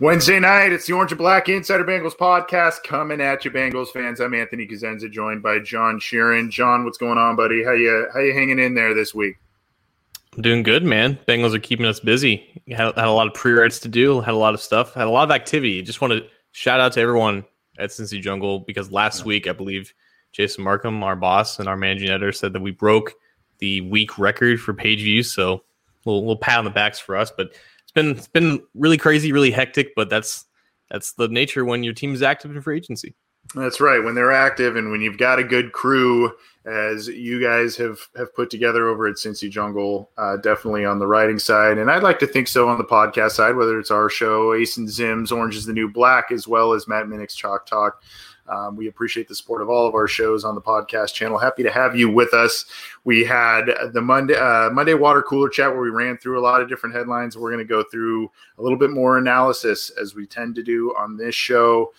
Wednesday night, it's the Orange and Black Insider Bengals podcast coming at you, Bengals fans. I'm Anthony Cosenza, joined by John Sheeran. John, what's going on, buddy? How you how you hanging in there this week? I'm doing good, man. Bengals are keeping us busy. Had, had a lot of pre-writes to do, had a lot of stuff, had a lot of activity. Just want to shout out to everyone at Cincy Jungle because last week, I believe Jason Marcum, our boss and our managing editor, said that we broke the week record for page views. So we'll, we'll pat on the backs for us, but it's been it's been really crazy, really hectic, but that's that's the nature when your team is active in free agency. That's right. When they're active and when you've got a good crew, as you guys have have put together over at Cincy Jungle, uh, definitely on the writing side, and I'd like to think so on the podcast side, whether it's our show, Ace and Zims, Orange is the New Black, as well as Matt Minich's Chalk Talk. Um, we appreciate the support of all of our shows on the podcast channel. Happy to have you with us. We had the Monday uh, Monday water cooler chat where we ran through a lot of different headlines. We're going to go through a little bit more analysis as we tend to do on this show.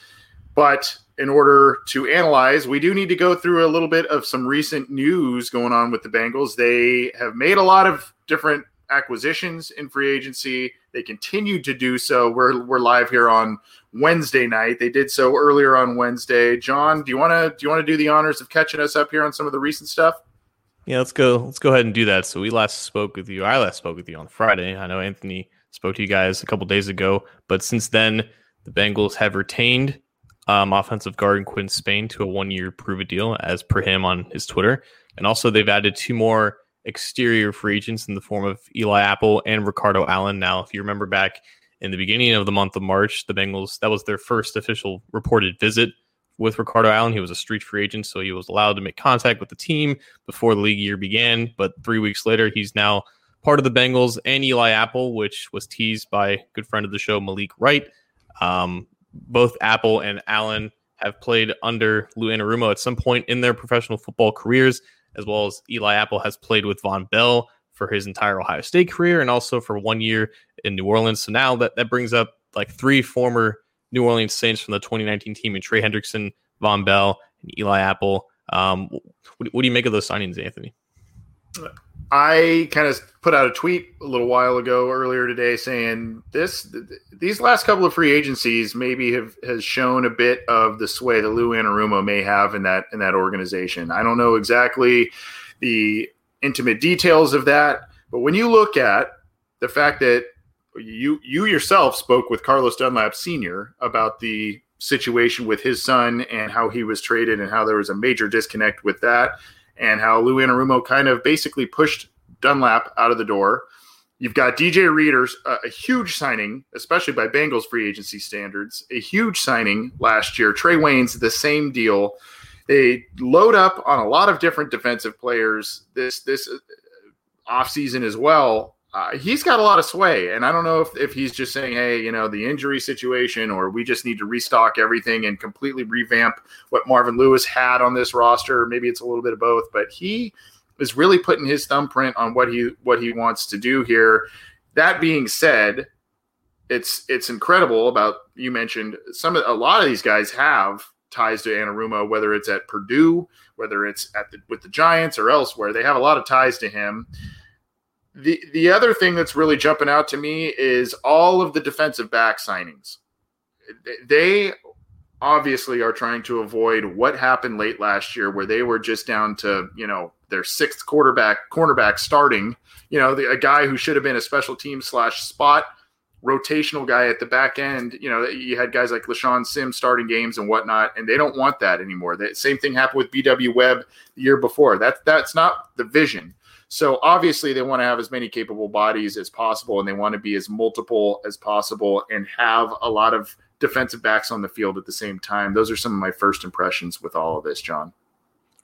But in order to analyze, we do need to go through a little bit of some recent news going on with the Bengals. They have made a lot of different acquisitions in free agency. They continued to do so. We're we're live here on Wednesday night. They did so earlier on Wednesday. John, do you want to do you want to do the honors of catching us up here on some of the recent stuff? Yeah, let's go. Let's go ahead and do that. So we last spoke with you. I last spoke with you on Friday. I know Anthony spoke to you guys a couple days ago, but since then, the Bengals have retained um, offensive guard in Quinn Spain to a one-year prove-it deal, as per him on his Twitter, and also they've added two more exterior free agents in the form of Eli Apple and Ricardo Allen. Now, if you remember back in the beginning of the month of March, the Bengals that was their first official reported visit with Ricardo Allen. He was a street free agent, so he was allowed to make contact with the team before the league year began. But three weeks later, he's now part of the Bengals and Eli Apple, which was teased by good friend of the show, Malik Wright. Um, both Apple and Allen have played under Lou Anarumo at some point in their professional football careers, as well as Eli Apple has played with Vonn Bell for his entire Ohio State career and also for one year in New Orleans. So now that, that brings up like three former New Orleans Saints from the 2019 team and Trey Hendrickson, Vonn Bell, and Eli Apple. Um, what, what do you make of those signings, Anthony? I kind of put out a tweet a little while ago earlier today saying this these last couple of free agencies maybe have has shown a bit of the sway that Lou Anarumo may have in that in that organization. I don't know exactly the intimate details of that, but when you look at the fact that you you yourself spoke with Carlos Dunlap Sr. about the situation with his son and how he was traded and how there was a major disconnect with that and how Lou Anarumo kind of basically pushed Dunlap out of the door. You've got DJ Readers, a, a, huge signing, especially by Bengals free agency standards, a huge signing last year. Trae Waynes, the same deal. They load up on a lot of different defensive players this this uh, offseason as well. Uh, he's got a lot of sway, and I don't know if, if he's just saying, "Hey, you know, the injury situation, or we just need to restock everything and completely revamp what Marvin Lewis had on this roster." Maybe it's a little bit of both, but he is really putting his thumbprint on what he what he wants to do here. That being said, it's it's incredible about you mentioned some a lot of these guys have ties to Anarumo, whether it's at Purdue, whether it's at the with the Giants or elsewhere. They have a lot of ties to him. The the other thing that's really jumping out to me is all of the defensive back signings. They obviously are trying to avoid what happened late last year where they were just down to, you know, their sixth quarterback cornerback starting, you know, the, a guy who should have been a special team slash spot rotational guy at the back end. You know, you had guys like LeShaun Sims starting games and whatnot, and they don't want that anymore. The same thing happened with BW Webb the year before. That's that's not the vision. So obviously they want to have as many capable bodies as possible, and they want to be as multiple as possible and have a lot of defensive backs on the field at the same time. Those are some of my first impressions with all of this, John.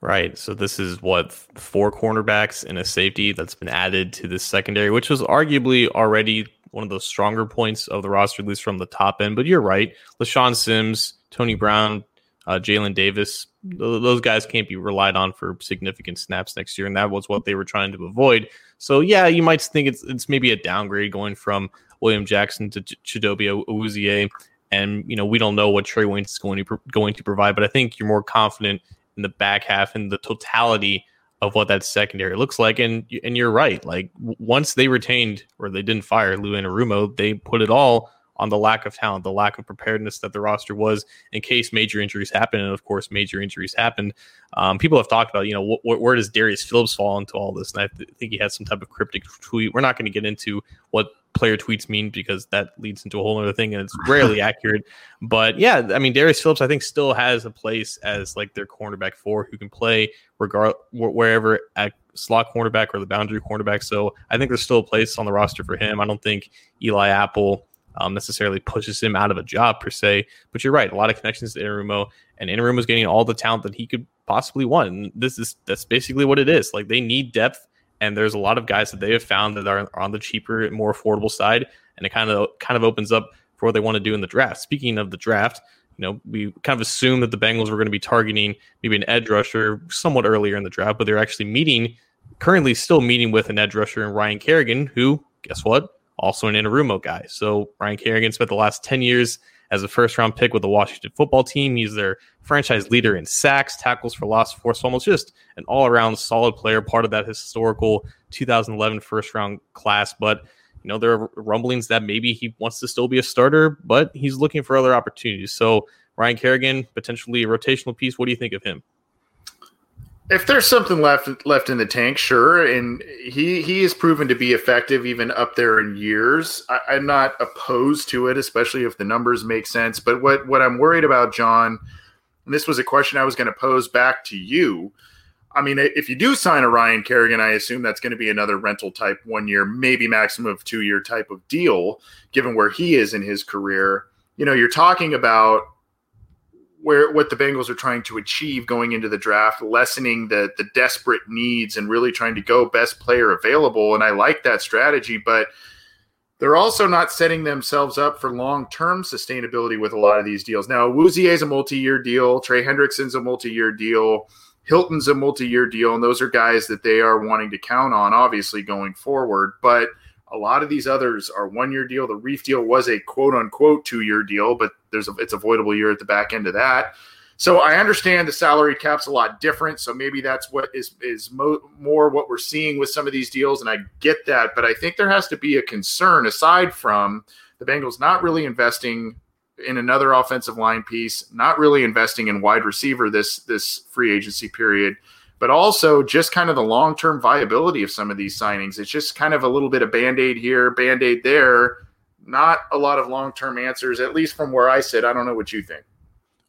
Right. So this is what four cornerbacks and a safety that's been added to this secondary, which was arguably already one of the stronger points of the roster, at least from the top end. But you're right. LeShaun Sims, Tony Brown, uh, Jalen Davis, those guys can't be relied on for significant snaps next year. And that was what they were trying to avoid. So, yeah, you might think it's, it's maybe a downgrade going from William Jackson to Ch- Chidobe Awuzie. And, you know, we don't know what Trae Wayne is going to, pro- going to provide, but I think you're more confident in the back half and the totality of what that secondary looks like. And and you're right. Like once they retained or they didn't fire Lou Anarumo, they put it all on the lack of talent, the lack of preparedness that the roster was in case major injuries happen. And of course, major injuries happened. Um, people have talked about, you know, wh- where does Darius Phillips fall into all this? And I th- think he had some type of cryptic tweet. We're not going to get into what player tweets mean because that leads into a whole other thing and it's rarely accurate. But yeah, I mean, Darius Phillips, I think, still has a place as like their cornerback four who can play regard wherever at slot cornerback or the boundary cornerback. So I think there's still a place on the roster for him. I don't think Eli Apple um, necessarily pushes him out of a job per se. But you're right, a lot of connections to Anarumo, and Anarumo is getting all the talent that he could possibly want. And this is that's basically what it is. Like they need depth and there's a lot of guys that they have found that are on the cheaper, more affordable side, and it kind of kind of opens up for what they want to do in the draft. Speaking of the draft, you know, we kind of assumed that the Bengals were going to be targeting maybe an edge rusher somewhat earlier in the draft, but they're actually meeting, currently still meeting with an edge rusher in Ryan Kerrigan, who, guess what, also an Anarumo guy. So Ryan Kerrigan spent the last 10 years as a first round pick with the Washington football team. He's their franchise leader in sacks, tackles for loss, force almost just an all around solid player, part of that historical 2011 first round class. But, you know, there are rumblings that maybe he wants to still be a starter, but he's looking for other opportunities. So, Ryan Kerrigan, potentially a rotational piece. What do you think of him? If there's something left left in the tank, sure, and he he is proven to be effective even up there in years. I, I'm not opposed to it, especially if the numbers make sense. But what what I'm worried about, John, and this was a question I was going to pose back to you. I mean, if you do sign a Ryan Kerrigan, I assume that's going to be another rental type one year, maybe maximum of two year type of deal, given where he is in his career. You know, you're talking about where what the Bengals are trying to achieve going into the draft, lessening the the desperate needs and really trying to go best player available. And I like that strategy, but they're also not setting themselves up for long term sustainability with a lot of these deals. Now, Awuzie is a multi year deal. Trey Hendrickson's a multi year deal. Hilton's a multi year deal. And those are guys that they are wanting to count on, obviously, going forward. But a lot of these others are one year deal. The Reiff deal was a quote unquote two year deal, but there's a, it's avoidable year at the back end of that. So I understand the salary cap's a lot different. So maybe that's what is is mo- more what we're seeing with some of these deals, and I get that. But I think there has to be a concern aside from the Bengals not really investing in another offensive line piece, not really investing in wide receiver this this free agency period but also just kind of the long term viability of some of these signings. It's just kind of a little bit of band aid here, band aid there. Not a lot of long term answers, at least from where I sit. I don't know what you think.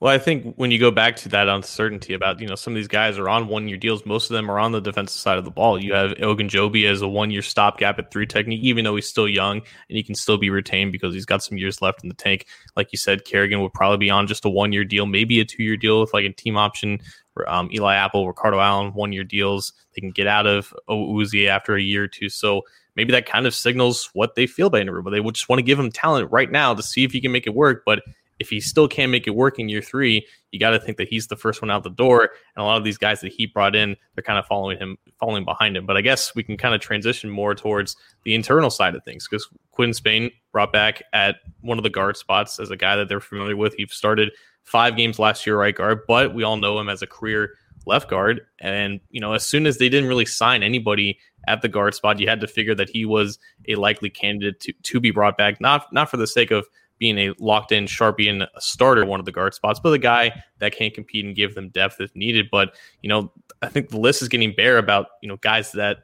Well, I think when you go back to that uncertainty about, you know, some of these guys are on one year deals. Most of them are on the defensive side of the ball. You have Ogunjobi as a one year stopgap at three technique, even though he's still young and he can still be retained because he's got some years left in the tank. Like you said, Kerrigan would probably be on just a one year deal, maybe a two year deal with like a team option. Um, Eli Apple, Ricardo Allen, one year deals. They can get out of Uzi after a year or two. So maybe that kind of signals what they feel about Anarumo. They would just want to give him talent right now to see if he can make it work. But if he still can't make it work in year three, you got to think that he's the first one out the door. And a lot of these guys that he brought in, they're kind of following him, following behind him. But I guess we can kind of transition more towards the internal side of things because Quinn Spain brought back at one of the guard spots as a guy that they're familiar with. He started five games last year, right guard, but we all know him as a career left guard. And, you know, as soon as they didn't really sign anybody at the guard spot, you had to figure that he was a likely candidate to, to be brought back, not not for the sake of being a locked in Sharpie and a starter one of the guard spots, but the guy that can compete and give them depth if needed. But, you know, I think the list is getting bare about, you know, guys that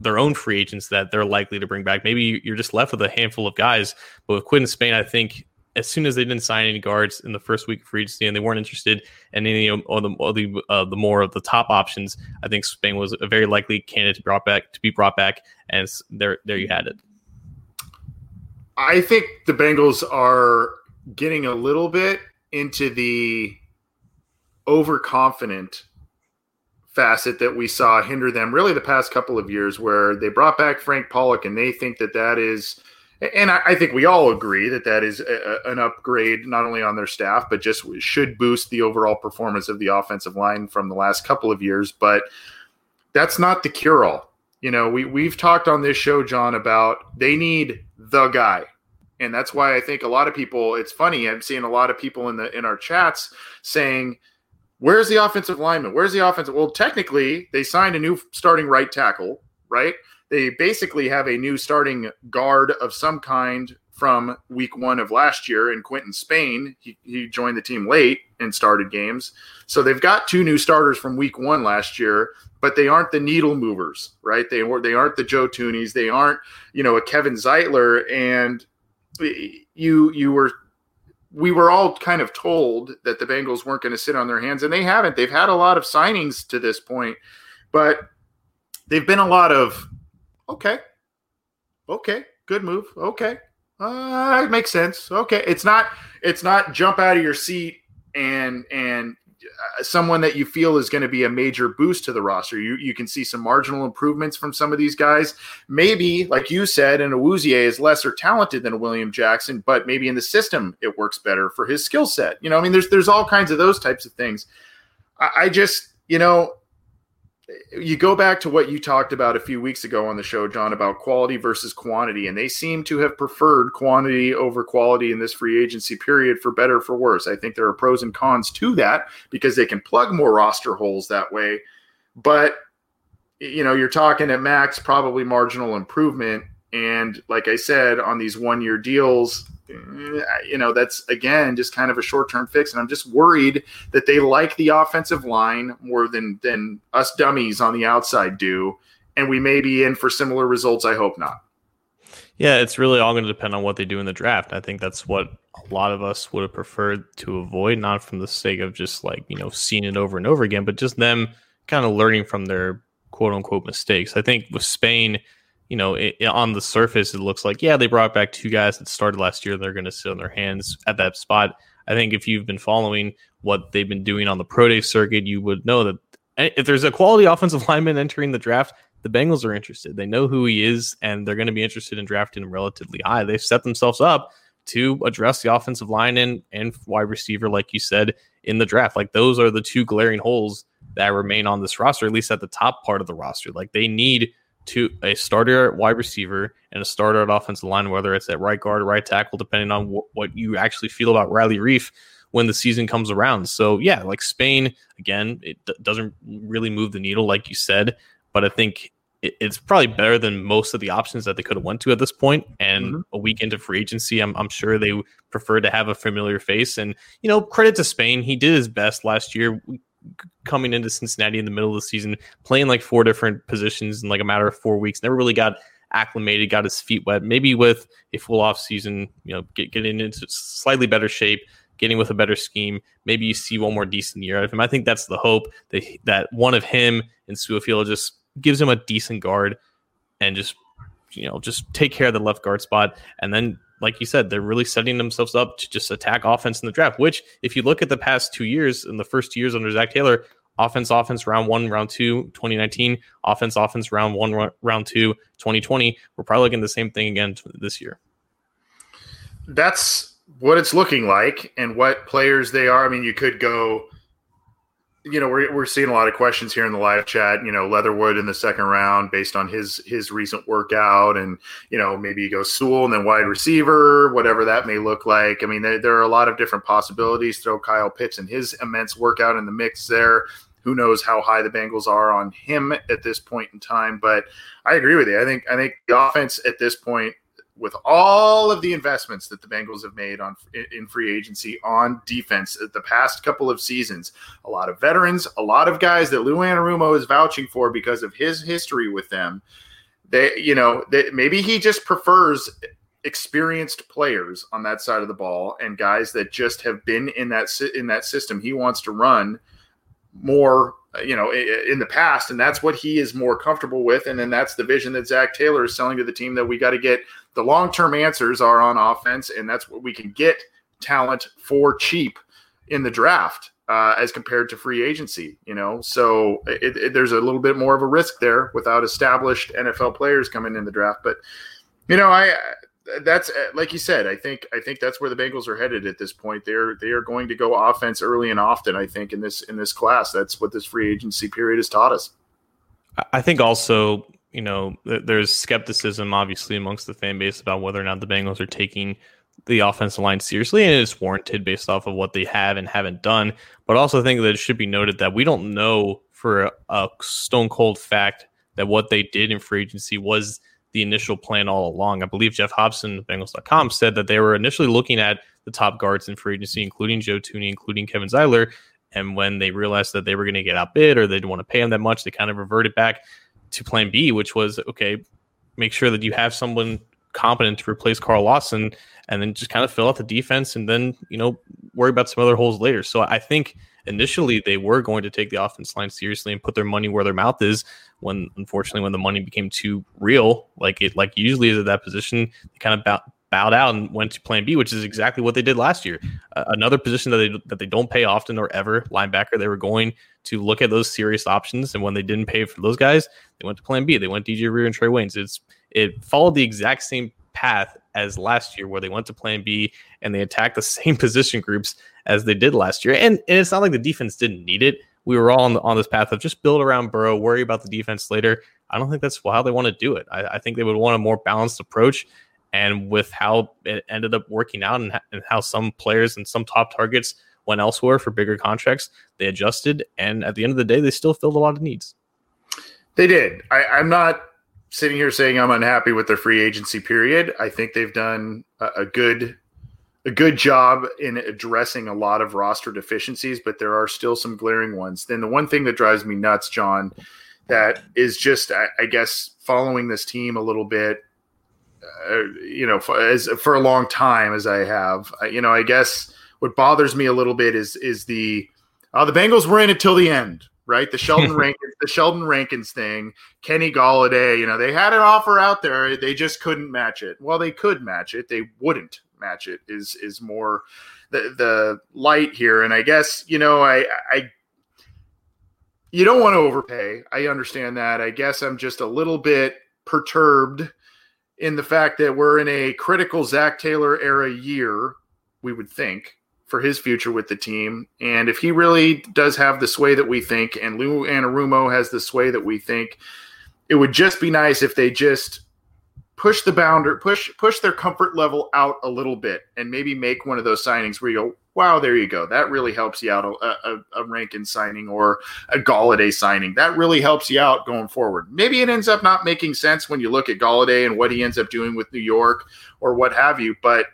their own free agents that they're likely to bring back. Maybe you're just left with a handful of guys. But with Quinn Spain, I think as soon as they didn't sign any guards in the first week of free agency and they weren't interested in any of the the, uh, the more of the top options, I think Spain was a very likely candidate to brought back to be brought back, and there there you had it. I think the Bengals are getting a little bit into the overconfident facet that we saw hinder them really the past couple of years where they brought back Frank Pollack and they think that that is – and I, I, think we all agree that that is a, an upgrade not only on their staff but just should boost the overall performance of the offensive line from the last couple of years. But that's not the cure all you know we we've talked on this show John about they need the guy. And that's why I think a lot of people it's funny I'm seeing a lot of people in the in our chats saying where's the offensive lineman? Where's the offensive well technically they signed a new starting right tackle right they basically have a new starting guard of some kind from week one of last year in Quinton Spain. He, he joined the team late and started games. So they've got two new starters from week one last year, but they aren't the needle movers, right? They, they aren't the Joe Thuney's. They aren't, you know, a Kevin Zeitler. And you, you were, we were all kind of told that the Bengals weren't going to sit on their hands, and they haven't. They've had a lot of signings to this point, but they've been a lot of okay, okay, good move. Okay, uh, it makes sense. Okay, it's not it's not jump out of your seat and and uh, someone that you feel is going to be a major boost to the roster. You you can see some marginal improvements from some of these guys. Maybe, like you said, and Awuzie is lesser talented than a William Jackson, but maybe in the system it works better for his skill set. You know, I mean, there's there's all kinds of those types of things. I, I just, you know, you go back to what you talked about a few weeks ago on the show, John, about quality versus quantity, and they seem to have preferred quantity over quality in this free agency period for better for worse. I think there are pros and cons to that because they can plug more roster holes that way. But you know, you're talking at max probably marginal improvement. And like I said, on these one year deals, Mm, you know, that's again just kind of a short term fix. And I'm just worried that they like the offensive line more than than us dummies on the outside do. And we may be in for similar results. I hope not. Yeah, it's really all going to depend on what they do in the draft. I think that's what a lot of us would have preferred to avoid, not from the sake of just like, you know, seeing it over and over again, but just them kind of learning from their quote unquote mistakes. I think with Spain, you know, it, it, on the surface, it looks like, yeah, they brought back two guys that started last year. They're going to sit on their hands at that spot. I think if you've been following what they've been doing on the pro day circuit, you would know that eh, if there's a quality offensive lineman entering the draft, the Bengals are interested. They know who he is, and they're going to be interested in drafting him relatively high. They've set themselves up to address the offensive line and, and wide receiver, like you said, in the draft. Like those are the two glaring holes that remain on this roster, at least at the top part of the roster. Like they need – to a starter wide receiver and a starter at offensive line, whether it's at right guard or right tackle, depending on wh- what you actually feel about Riley Reiff when the season comes around. So yeah, like Spain again, it d- doesn't really move the needle, like you said, but I think it, it's probably better than most of the options that they could have went to at this point. And mm-hmm. a week into free agency, I'm, I'm sure they prefer to have a familiar face. And you know, credit to Spain, he did his best last year coming into Cincinnati in the middle of the season, playing like four different positions in like a matter of four weeks. Never really got acclimated, got his feet wet. Maybe with a full off season, you know, get, getting into slightly better shape, getting with a better scheme. Maybe you see one more decent year out of him. I think that's the hope that that one of him and Su'a-Filo just gives him a decent guard and just you know just take care of the left guard spot and then like you said, they're really setting themselves up to just attack offense in the draft. Which, if you look at the past two years, in the first two years under Zach Taylor, offense, offense, round one, round two, 2019, offense, offense, round one, round two, 2020. We're probably looking the same thing again this year. That's what it's looking like and what players they are. I mean, you could go you know, we're, we're seeing a lot of questions here in the live chat. You know, Leatherwood in the second round based on his his recent workout, and you know, maybe you go Sewell and then wide receiver, whatever that may look like. I mean, there, there are a lot of different possibilities. Throw Kyle Pitts and his immense workout in the mix there. Who knows how high the Bengals are on him at this point in time? But I agree with you. I think I think the offense at this point with all of the investments that the Bengals have made on in free agency on defense the past couple of seasons, a lot of veterans, a lot of guys that Lou Anarumo is vouching for because of his history with them. They, you know, they, maybe he just prefers experienced players on that side of the ball and guys that just have been in that in that system he wants to run more you know, in the past, and that's what he is more comfortable with. And then that's the vision that zach Taylor is selling to the team that we got to get the long term answers are on offense, and that's what we can get talent for cheap in the draft uh, as compared to free agency. You know, so it, it, there's a little bit more of a risk there without established NFL players coming in the draft. But you know, I that's like you said. I think I think that's where the Bengals are headed at this point. They're they are going to go offense early and often. I think in this in this class, that's what this free agency period has taught us. I think also you know there's skepticism obviously amongst the fan base about whether or not the Bengals are taking the offensive line seriously, and it's warranted based off of what they have and haven't done. But also think that it should be noted that we don't know for a, a stone cold fact that what they did in free agency was the initial plan all along. I believe Geoff Hobson, Bengals.com, said that they were initially looking at the top guards in free agency, including Joe Thuney, including Kevin Zeitler. And when they realized that they were going to get outbid or they didn't want to pay him that much, they kind of reverted back to plan B, which was okay, make sure that you have someone competent to replace Carl Lawson and then just kind of fill out the defense and then, you know, worry about some other holes later. So I think initially they were going to take the offense line seriously and put their money where their mouth is when unfortunately when the money became too real like it like usually is at that position they kind of bow, bowed out and went to plan b which is exactly what they did last year uh, another position that they that they don't pay often or ever linebacker they were going to look at those serious options and when they didn't pay for those guys they went to plan b they went dj reader and trae waynes it's it followed the exact same path as last year where they went to plan b and they attacked the same position groups as they did last year. And, and it's not like the defense didn't need it. We were all on, the, on this path of just build around Burrow, worry about the defense later. I don't think that's how they want to do it. I, I think they would want a more balanced approach. And with how it ended up working out and, and how some players and some top targets went elsewhere for bigger contracts, they adjusted. And at the end of the day, they still filled a lot of needs. They did. I, I'm not sitting here saying I'm unhappy with their free agency period. I think they've done a, a good a good job in addressing a lot of roster deficiencies, but there are still some glaring ones. Then the one thing that drives me nuts, John, that is just, I, I guess, following this team a little bit, uh, you know, for, as for a long time as I have, you know, I guess what bothers me a little bit is is the uh, the Bengals were in it till the end, right? The Sheldon Rankins, the Sheldon Rankins thing, Kenny Golladay, you know, they had an offer out there, they just couldn't match it. Well, they could match it, they wouldn't match it is is more the the light here. And I guess you know I I you don't want to overpay. I understand that. I guess I'm just a little bit perturbed in the fact that we're in a critical Zach Taylor era year. We would think for his future with the team. And if he really does have the sway that we think, and Lou Anarumo has the sway that we think, it would just be nice if they just push the boundary, push push their comfort level out a little bit, and maybe make one of those signings where you go, wow, there you go. That really helps you out. A, a, a Rankin signing or a Golladay signing that really helps you out going forward. Maybe it ends up not making sense when you look at Golladay and what he ends up doing with New York or what have you, but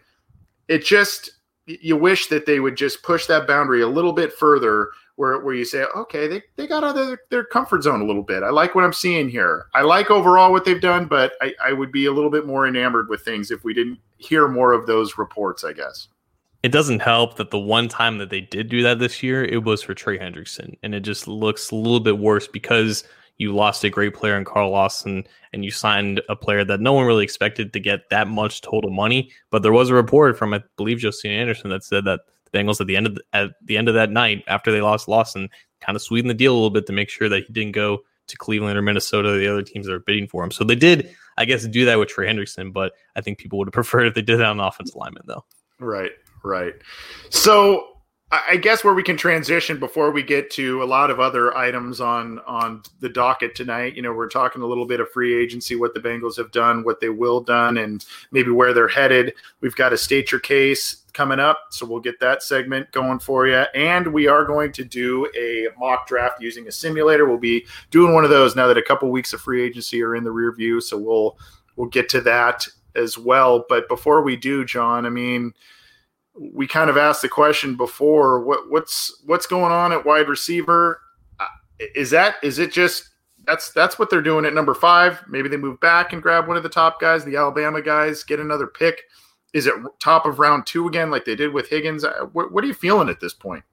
it just you wish that they would just push that boundary a little bit further where, where you say, okay, they, they got out of their, their comfort zone a little bit. I like what I'm seeing here. I like overall what they've done, but I, I would be a little bit more enamored with things if we didn't hear more of those reports, I guess. It doesn't help that the one time that they did do that this year, it was for Trey Hendrickson. And it just looks a little bit worse because you lost a great player in Carl Lawson and you signed a player that no one really expected to get that much total money. But there was a report from, I believe, Justin Anderson that said that the Bengals at the end of the, at the end of that night after they lost Lawson kind of sweetened the deal a little bit to make sure that he didn't go to Cleveland or Minnesota, the other teams that are bidding for him. So they did, I guess, do that with Trey Hendrickson, but I think people would have preferred if they did that on offensive lineman, though. Right, Right. So I guess where we can transition before we get to a lot of other items on on the docket tonight. You know, we're talking a little bit of free agency, what the Bengals have done, what they will done, and maybe where they're headed. We've got a state your case coming up, so we'll get that segment going for you. And we are going to do a mock draft using a simulator. We'll be doing one of those now that a couple weeks of free agency are in the rear view, so we'll we'll get to that as well. But before we do, John, I mean we kind of asked the question before what what's what's going on at wide receiver? Uh, is that is it just that's that's what they're doing at number five. Maybe they move back and grab one of the top guys the alabama guys get another pick. Is it top of round two again like they did with higgins? Uh, what, what are you feeling at this point?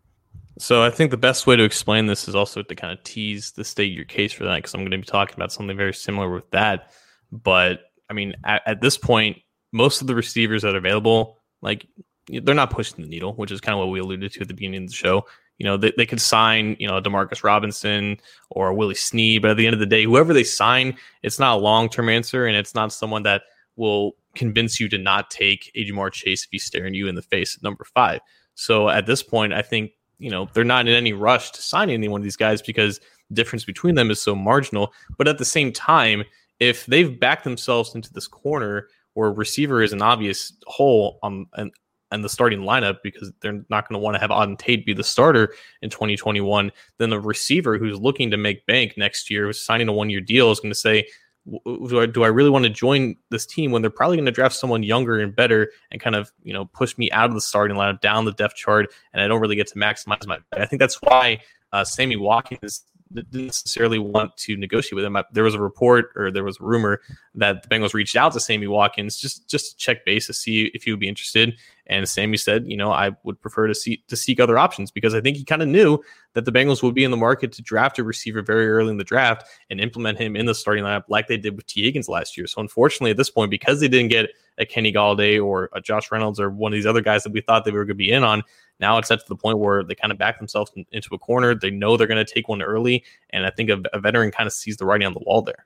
So i think the best way to explain this is also to kind of tease the state your case for that because i'm going to be talking about something very similar with that. But i mean at, at this point most of the receivers that are available like they're not pushing the needle, which is kind of what we alluded to at the beginning of the show. You know, they, they could sign, you know, Demarcus Robinson or Willie Snead, but at the end of the day, whoever they sign, it's not a long term answer and it's not someone that will convince you to not take Ja'Marr Chase if he's staring you in the face at number five. So at this point, I think, you know, they're not in any rush to sign any one of these guys because the difference between them is so marginal. But at the same time, if they've backed themselves into this corner where receiver is an obvious hole um, on an and the starting lineup because they're not going to want to have Auden Tate be the starter in 2021, then the receiver who's looking to make bank next year, who's signing a one year deal, is going to say, do I, do I really want to join this team when they're probably going to draft someone younger and better and kind of you know push me out of the starting lineup down the depth chart and I don't really get to maximize my I think that's why uh, Sammy Watkins didn't necessarily want to negotiate with him. There was a report or there was a rumor that the Bengals reached out to Sammy Watkins just just to check base to see if he would be interested. And Sammy said, you know, I would prefer to see to seek other options because I think he kind of knew that the Bengals would be in the market to draft a receiver very early in the draft and implement him in the starting lineup like they did with Tee Higgins last year. So unfortunately, at this point, because they didn't get a Kenny Golladay or a Josh Reynolds or one of these other guys that we thought they were going to be in on, now it's set to the point where they kind of back themselves in, into a corner. They know they're going to take one early, and I think a, a veteran kind of sees the writing on the wall there.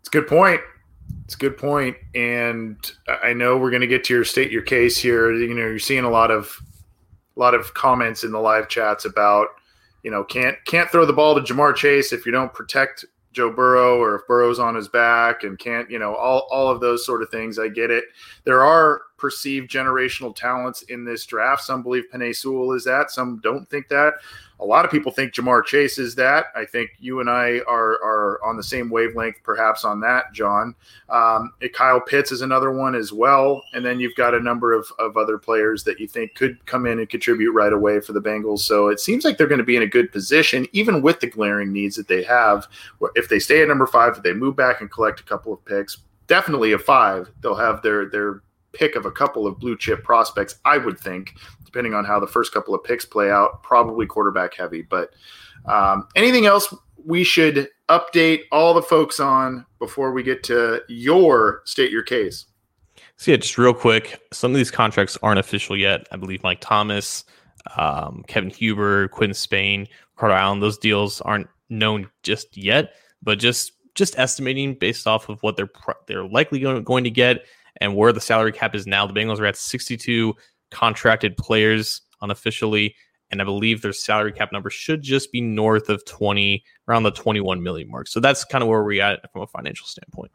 It's a good point. It's a good point, and I know we're going to get to your state your case here. You know, you're seeing a lot of a lot of comments in the live chats about you know can't can't throw the ball to Ja'Marr Chase if you don't protect Joe Burrow or if Burrow's on his back and can't you know all all of those sort of things. I get it. There are perceived generational talents in this draft. Some believe Penei Sewell is that. Some don't think that. A lot of people think Ja'Marr Chase is that. I think you and I are are on the same wavelength, perhaps on that, John. Um, Kyle Pitts is another one as well, and then you've got a number of, of other players that you think could come in and contribute right away for the Bengals. So it seems like they're going to be in a good position, even with the glaring needs that they have. If they stay at number five, if they move back and collect a couple of picks, definitely a five, they'll have their their pick of a couple of blue chip prospects. I would think depending on how the first couple of picks play out, probably quarterback heavy. But um, anything else we should update all the folks on before we get to your state your case? So yeah, just real quick, some of these contracts aren't official yet. I believe Mike Thomas, um, Kevin Huber, Quinn Spain, Carter Allen, those deals aren't known just yet, but just just estimating based off of what they're they're likely going to get and where the salary cap is now. The Bengals are at 62 contracted players unofficially. And I believe their salary cap number should just be north of 20, around the 21 million mark. So that's kind of where we're at from a financial standpoint.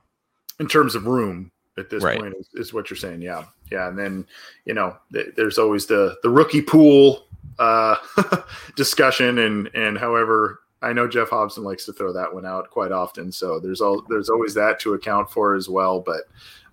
In terms of room at this right. point is, is, what you're saying. Yeah. Yeah. And then, you know, th- there's always the, the rookie pool uh, discussion and, and however, I know Geoff Hobson likes to throw that one out quite often. So there's all, there's always that to account for as well. But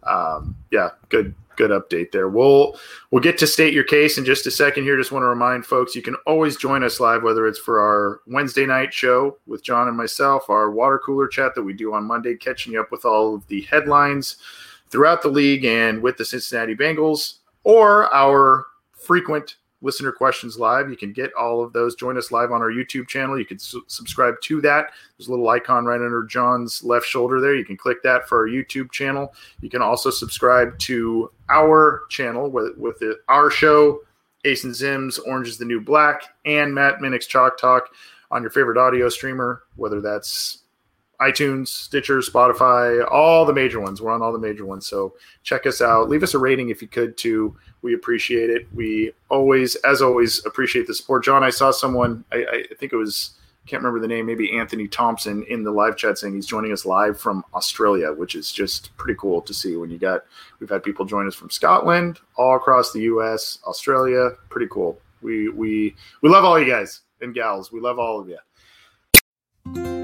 um, yeah, good, good update there. We'll we'll get to state your case in just a second here. Just want to remind folks you can always join us live, whether it's for our Wednesday night show with John and myself, our water cooler chat that we do on Monday, catching you up with all of the headlines throughout the league and with the Cincinnati Bengals, or our frequent listener questions live. You can get all of those. Join us live on our YouTube channel. You can su- subscribe to that. There's a little icon right under John's left shoulder there. You can click that for our YouTube channel. You can also subscribe to our channel with, with the, our show, Ace and Zims, Orange is the New Black, and Matt Minich's Chalk Talk on your favorite audio streamer, whether that's iTunes, Stitcher, Spotify, all the major ones. We're on all the major ones. So check us out. Leave us a rating if you could too. We appreciate it. We always, as always, appreciate the support. John, I saw someone, I, I think it was, can't remember the name, maybe Anthony Thompson in the live chat saying he's joining us live from Australia, which is just pretty cool to see when you got, we've had people join us from Scotland, all across the US, Australia. Pretty cool. We, we, we love all you guys and gals. We love all of you.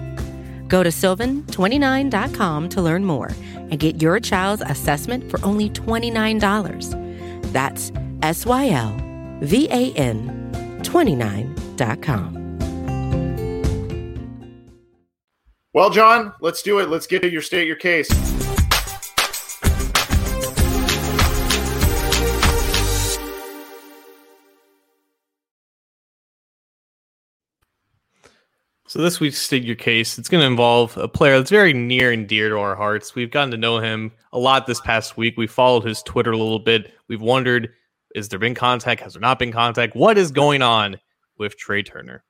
Go to sylvan29.com to learn more and get your child's assessment for only $29. That's S Y L V A N 29.com. Well, John, let's do it. Let's get your state your case. So this week's State Your Case, it's going to involve a player that's very near and dear to our hearts. We've gotten to know him a lot this past week. We followed his Twitter a little bit. We've wondered, is there been contact? Has there not been contact? What is going on with Trai Turner?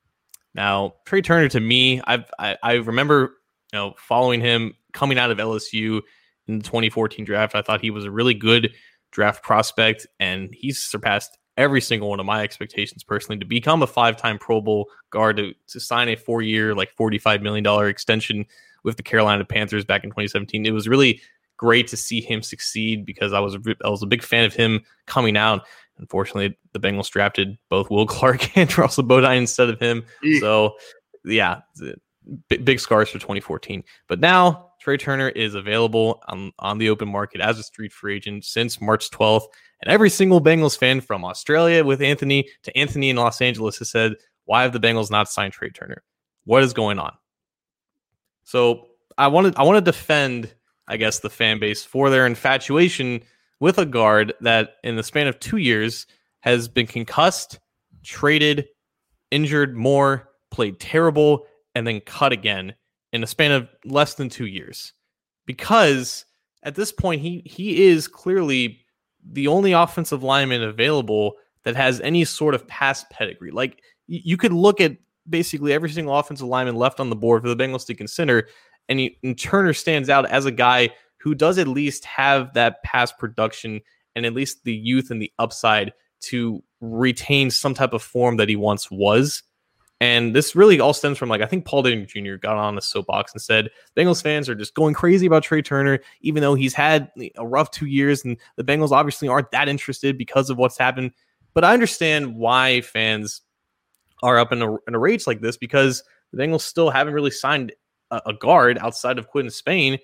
Now, Trai Turner to me, I've, I, I remember you know following him coming out of LSU in the 2014 draft. I thought he was a really good draft prospect, and he's surpassed every single one of my expectations personally to become a five-time Pro Bowl guard to, to sign a four-year, like $45 million extension with the Carolina Panthers back in 2017. It was really great to see him succeed because I was a, I was a big fan of him coming out. Unfortunately, the Bengals drafted both Will Clarke and Russell Bodine instead of him. So, yeah, big, big scars for 2014. But now Trai Turner is available on, on the open market as a street free agent since March 12th. And every single Bengals fan from Australia with Anthony to Anthony in Los Angeles has said, why have the Bengals not signed Trai Turner? What is going on? So I wanted I want to defend, I guess, the fan base for their infatuation with a guard that in the span of two years has been concussed, traded, injured more, played terrible, and then cut again in a span of less than two years. Because at this point, he he is clearly the only offensive lineman available that has any sort of past pedigree. Like you could look at basically every single offensive lineman left on the board for the Bengals to consider, and, he, and Turner stands out as a guy who does at least have that past production and at least the youth and the upside to retain some type of form that he once was. And this really all stems from like I think Paul Dehner Jr. got on the soapbox and said Bengals fans are just going crazy about Trai Turner, even though he's had a rough two years, and the Bengals obviously aren't that interested because of what's happened. But I understand why fans are up in a, in a rage like this because the Bengals still haven't really signed a, a guard outside of Quinn Spain,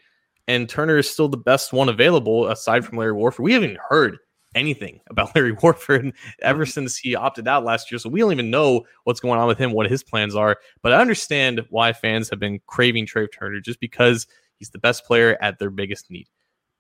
and Turner is still the best one available aside from Larry Warford. We haven't heard anything about Larry Warford ever mm-hmm. since he opted out last year. So we don't even know what's going on with him, what his plans are. But I understand why fans have been craving Trai Turner just because he's the best player at their biggest need.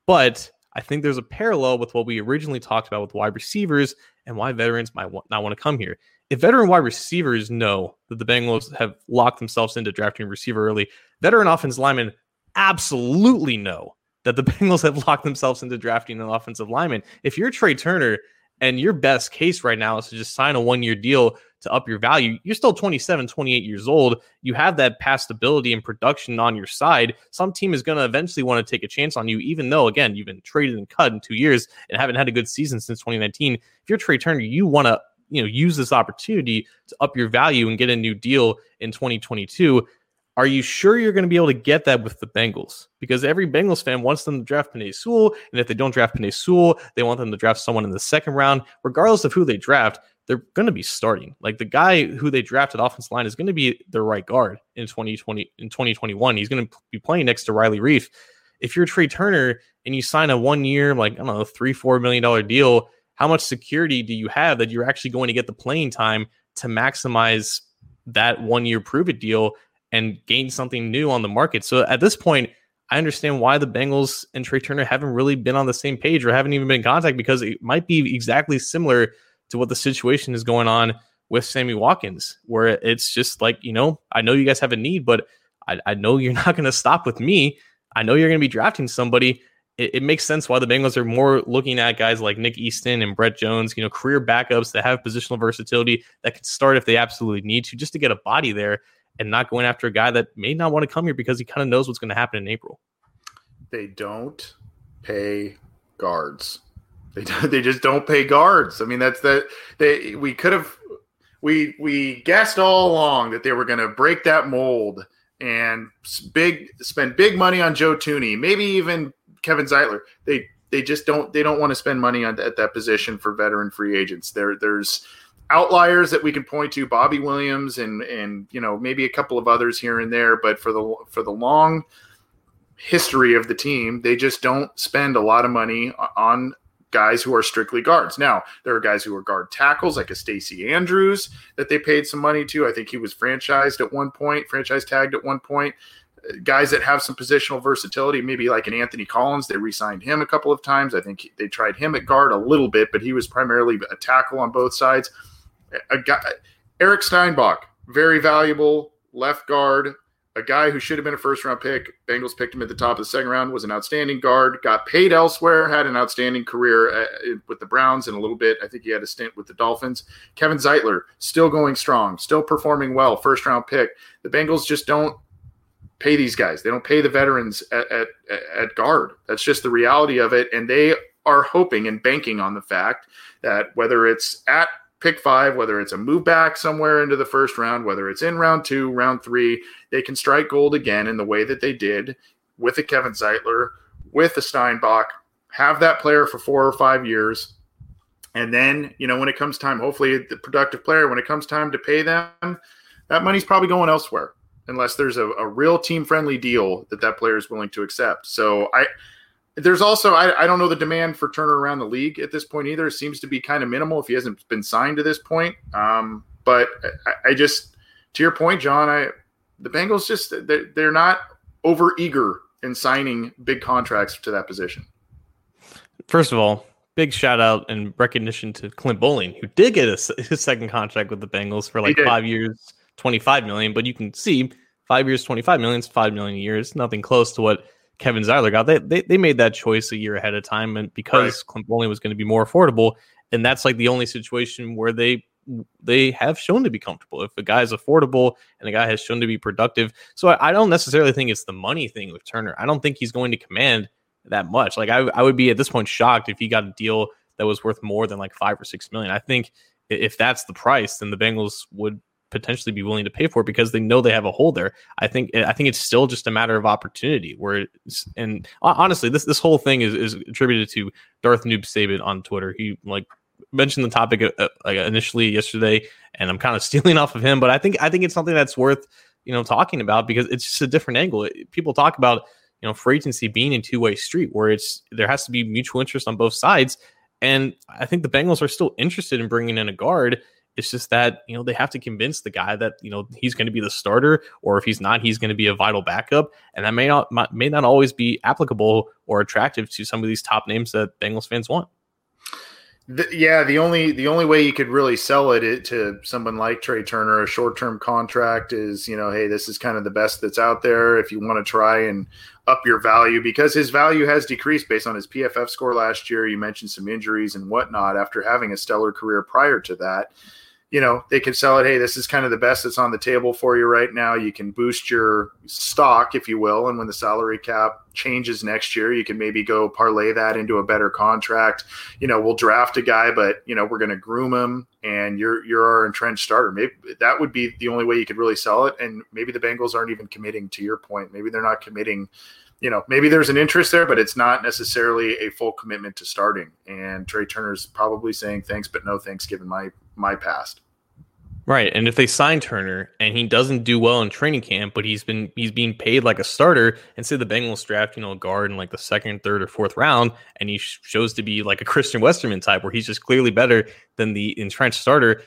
But I think there's a parallel with what we originally talked about with wide receivers and why veterans might not want to come here. If veteran wide receivers know that the Bengals have locked themselves into drafting a receiver early, veteran offense linemen absolutely know that the Bengals have locked themselves into drafting an offensive lineman. If you're Trai Turner and your best case right now is to just sign a one year deal to up your value, you're still 27, 28 years old. You have that past ability and production on your side. Some team is going to eventually want to take a chance on you, even though, again, you've been traded and cut in two years and haven't had a good season since 2019. If you're Trai Turner, you want to you know use this opportunity to up your value and get a new deal in 2022 are you sure you're going to be able to get that with the Bengals? Because every Bengals fan wants them to draft Penei Sewell, and if they don't draft Penei Sewell, they want them to draft someone in the second round. Regardless of who they draft, they're going to be starting. Like the guy who they drafted offense line is going to be the right guard in 2020 in 2021. He's going to be playing next to Riley Reiff. If you're Trai Turner and you sign a one year, like I don't know, three four million dollar deal, how much security do you have that you're actually going to get the playing time to maximize that one year prove it deal and gain something new on the market. So at this point, I understand why the Bengals and Trai Turner haven't really been on the same page or haven't even been in contact because it might be exactly similar to what the situation is going on with Sammy Watkins, where it's just like, you know, I know you guys have a need, but I, I know you're not going to stop with me. I know you're going to be drafting somebody. It, it, makes sense why the Bengals are more looking at guys like Nick Easton and Brett Jones, you know, career backups that have positional versatility that can start if they absolutely need to, just to get a body there and not going after a guy that may not want to come here because he kind of knows what's going to happen in April. They don't pay guards. They they just don't pay guards. I mean, that's that. They we could have we we guessed all along that they were going to break that mold and big spend big money on Joe Thuney, maybe even Kevin Zeitler. They they just don't they don't want to spend money on at that position for veteran free agents. There there's outliers that we can point to Bobby Williams and and you know maybe a couple of others here and there but for the for the long history of the team they just don't spend a lot of money on guys who are strictly guards. Now, there are guys who are guard tackles like a Stacy Andrews that they paid some money to. I think he was franchised at one point, franchise tagged at one point. Guys that have some positional versatility, maybe like an Anthony Collins, they re-signed him a couple of times. I think they tried him at guard a little bit, but he was primarily a tackle on both sides a guy, Eric Steinbach, very valuable left guard, a guy who should have been a first round pick. Bengals picked him at the top of the second round, was an outstanding guard, got paid elsewhere, had an outstanding career uh, with the Browns and a little bit. I think he had a stint with the Dolphins. Kevin Zeitler, still going strong, still performing well, first round pick. The Bengals just don't pay these guys. They don't pay the veterans at, at, at guard. That's just the reality of it. And they are hoping and banking on the fact that whether it's at pick five, whether it's a move back somewhere into the first round, whether it's in round two, round three, they can strike gold again in the way that they did with a Kevin Zeitler, with a Steinbach, have that player for four or five years. And then, you know, when it comes time, hopefully the productive player, when it comes time to pay them, that money's probably going elsewhere unless there's a, a real team friendly deal that that player is willing to accept. So I, there's also I, I don't know the demand for Turner around the league at this point either. It seems to be kind of minimal if he hasn't been signed to this point. Um, but I, I, just to your point, John, I the Bengals just they're, they're not over eager in signing big contracts to that position. First of all, big shout out and recognition to Clint Boling, who did get a, his second contract with the Bengals for like five years, twenty five million. But you can see five years, twenty five million is five million a year. It's nothing close to what Kevin Zeitler got. They, they, they made that choice a year ahead of time, and because right. Clint Boling was going to be more affordable, and that's like the only situation where they they have shown to be comfortable. If a guy is affordable and a guy has shown to be productive, so I, I, don't necessarily think it's the money thing with Turner. I don't think he's going to command that much. Like I, I would be at this point shocked if he got a deal that was worth more than like five or six million. I think if that's the price, then the Bengals would potentially be willing to pay for because they know they have a hole there. I think I think it's still just a matter of opportunity. Where and honestly, this this whole thing is is attributed to Darth Noob Saban on Twitter. He like mentioned the topic uh, uh initially yesterday, and I'm kind of stealing off of him. But I think I think it's something that's worth you know talking about because it's just a different angle. People talk about you know free agency being a two way street where it's there has to be mutual interest on both sides. And I think the Bengals are still interested in bringing in a guard it's just that, you know, they have to convince the guy that, you know, he's going to be the starter or if he's not, he's going to be a vital backup. And that may not may not always be applicable or attractive to some of these top names that Bengals fans want. The, yeah, the only the only way you could really sell it, it to someone like Trai Turner, a short term contract is, you know, hey, this is kind of the best that's out there. If you want to try and up your value, because his value has decreased based on his PFF score last year. You mentioned some injuries and whatnot after having a stellar career prior to that you know, they can sell it. Hey, this is kind of the best that's on the table for you right now. You can boost your stock, if you will. And when the salary cap changes next year, you can maybe go parlay that into a better contract. You know, we'll draft a guy, but you know, we're going to groom him, and you're you're our entrenched starter. Maybe that would be the only way you could really sell it. And maybe the Bengals aren't even committing to your point. Maybe they're not committing you know, maybe there's an interest there, but it's not necessarily a full commitment to starting. And Trai Turner's probably saying thanks, but no thanks, given my my past. Right, and if they sign Turner and he doesn't do well in training camp, but he's been he's being paid like a starter, and say the Bengals draft you know a guard in like the second, third, or fourth round, and he shows to be like a Christian Westerman type, where he's just clearly better than the entrenched starter,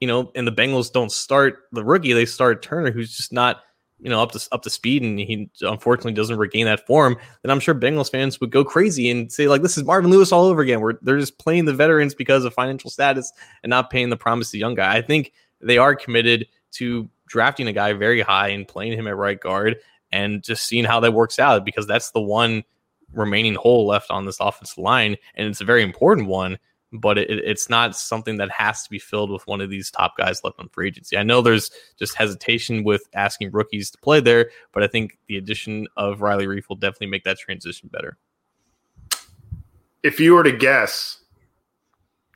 you know, and the Bengals don't start the rookie, they start Turner, who's just not you know up to up to speed and he unfortunately doesn't regain that form then i'm sure bengals fans would go crazy and say like this is marvin lewis all over again. Where they're just playing the veterans because of financial status and not paying the promise the young guy. I think they are committed to drafting a guy very high and playing him at right guard and just seeing how that works out because that's the one remaining hole left on this offensive line and it's a very important one but it, it's not something that has to be filled with one of these top guys left on free agency. I know there's just hesitation with asking rookies to play there, but I think the addition of Riley Reiff will definitely make that transition better. If you were to guess,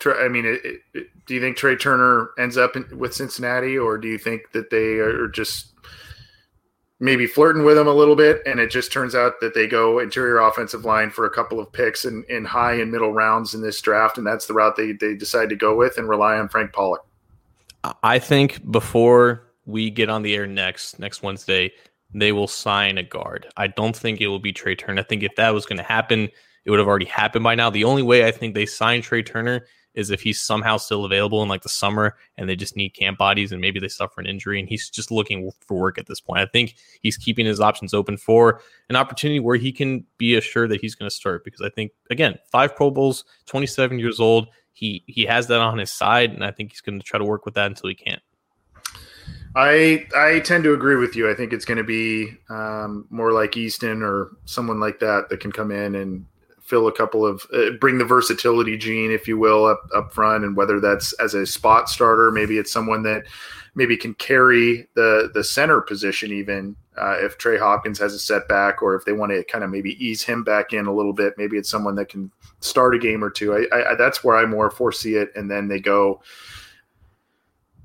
I mean, it, it, do you think Trai Turner ends up in, with Cincinnati, or do you think that they are just maybe flirting with him a little bit, and it just turns out that they go interior offensive line for a couple of picks in, in high and middle rounds in this draft, and that's the route they, they decide to go with and rely on Frank Pollack. I think before we get on the air next next Wednesday, they will sign a guard. I don't think it will be Trai Turner. I think if that was going to happen, it would have already happened by now. The only way I think they sign Trai Turner is if he's somehow still available in like the summer and they just need camp bodies and maybe they suffer an injury and he's just looking for work at this point. I think he's keeping his options open for an opportunity where he can be assured that he's going to start because I think again, five Pro Bowls, 27 years old, he he has that on his side and I think he's going to try to work with that until he can't. I I tend to agree with you. I think it's going to be um, more like Easton or someone like that that can come in and fill a couple of uh, bring the versatility gene, if you will, up up front, and whether that's as a spot starter, maybe it's someone that maybe can carry the the center position even uh, if Trey Hopkins has a setback, or if they want to kind of maybe ease him back in a little bit. Maybe it's someone that can start a game or two. I, I that's where I more foresee it, and then they go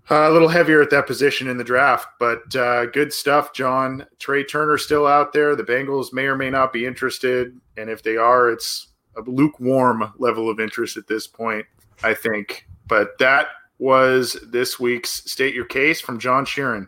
uh, a little heavier at that position in the draft, but uh, good stuff, John. Trai Turner still out there. The Bengals may or may not be interested, and if they are, it's a lukewarm level of interest at this point, I think. But that was this week's State Your Case from John Sheeran.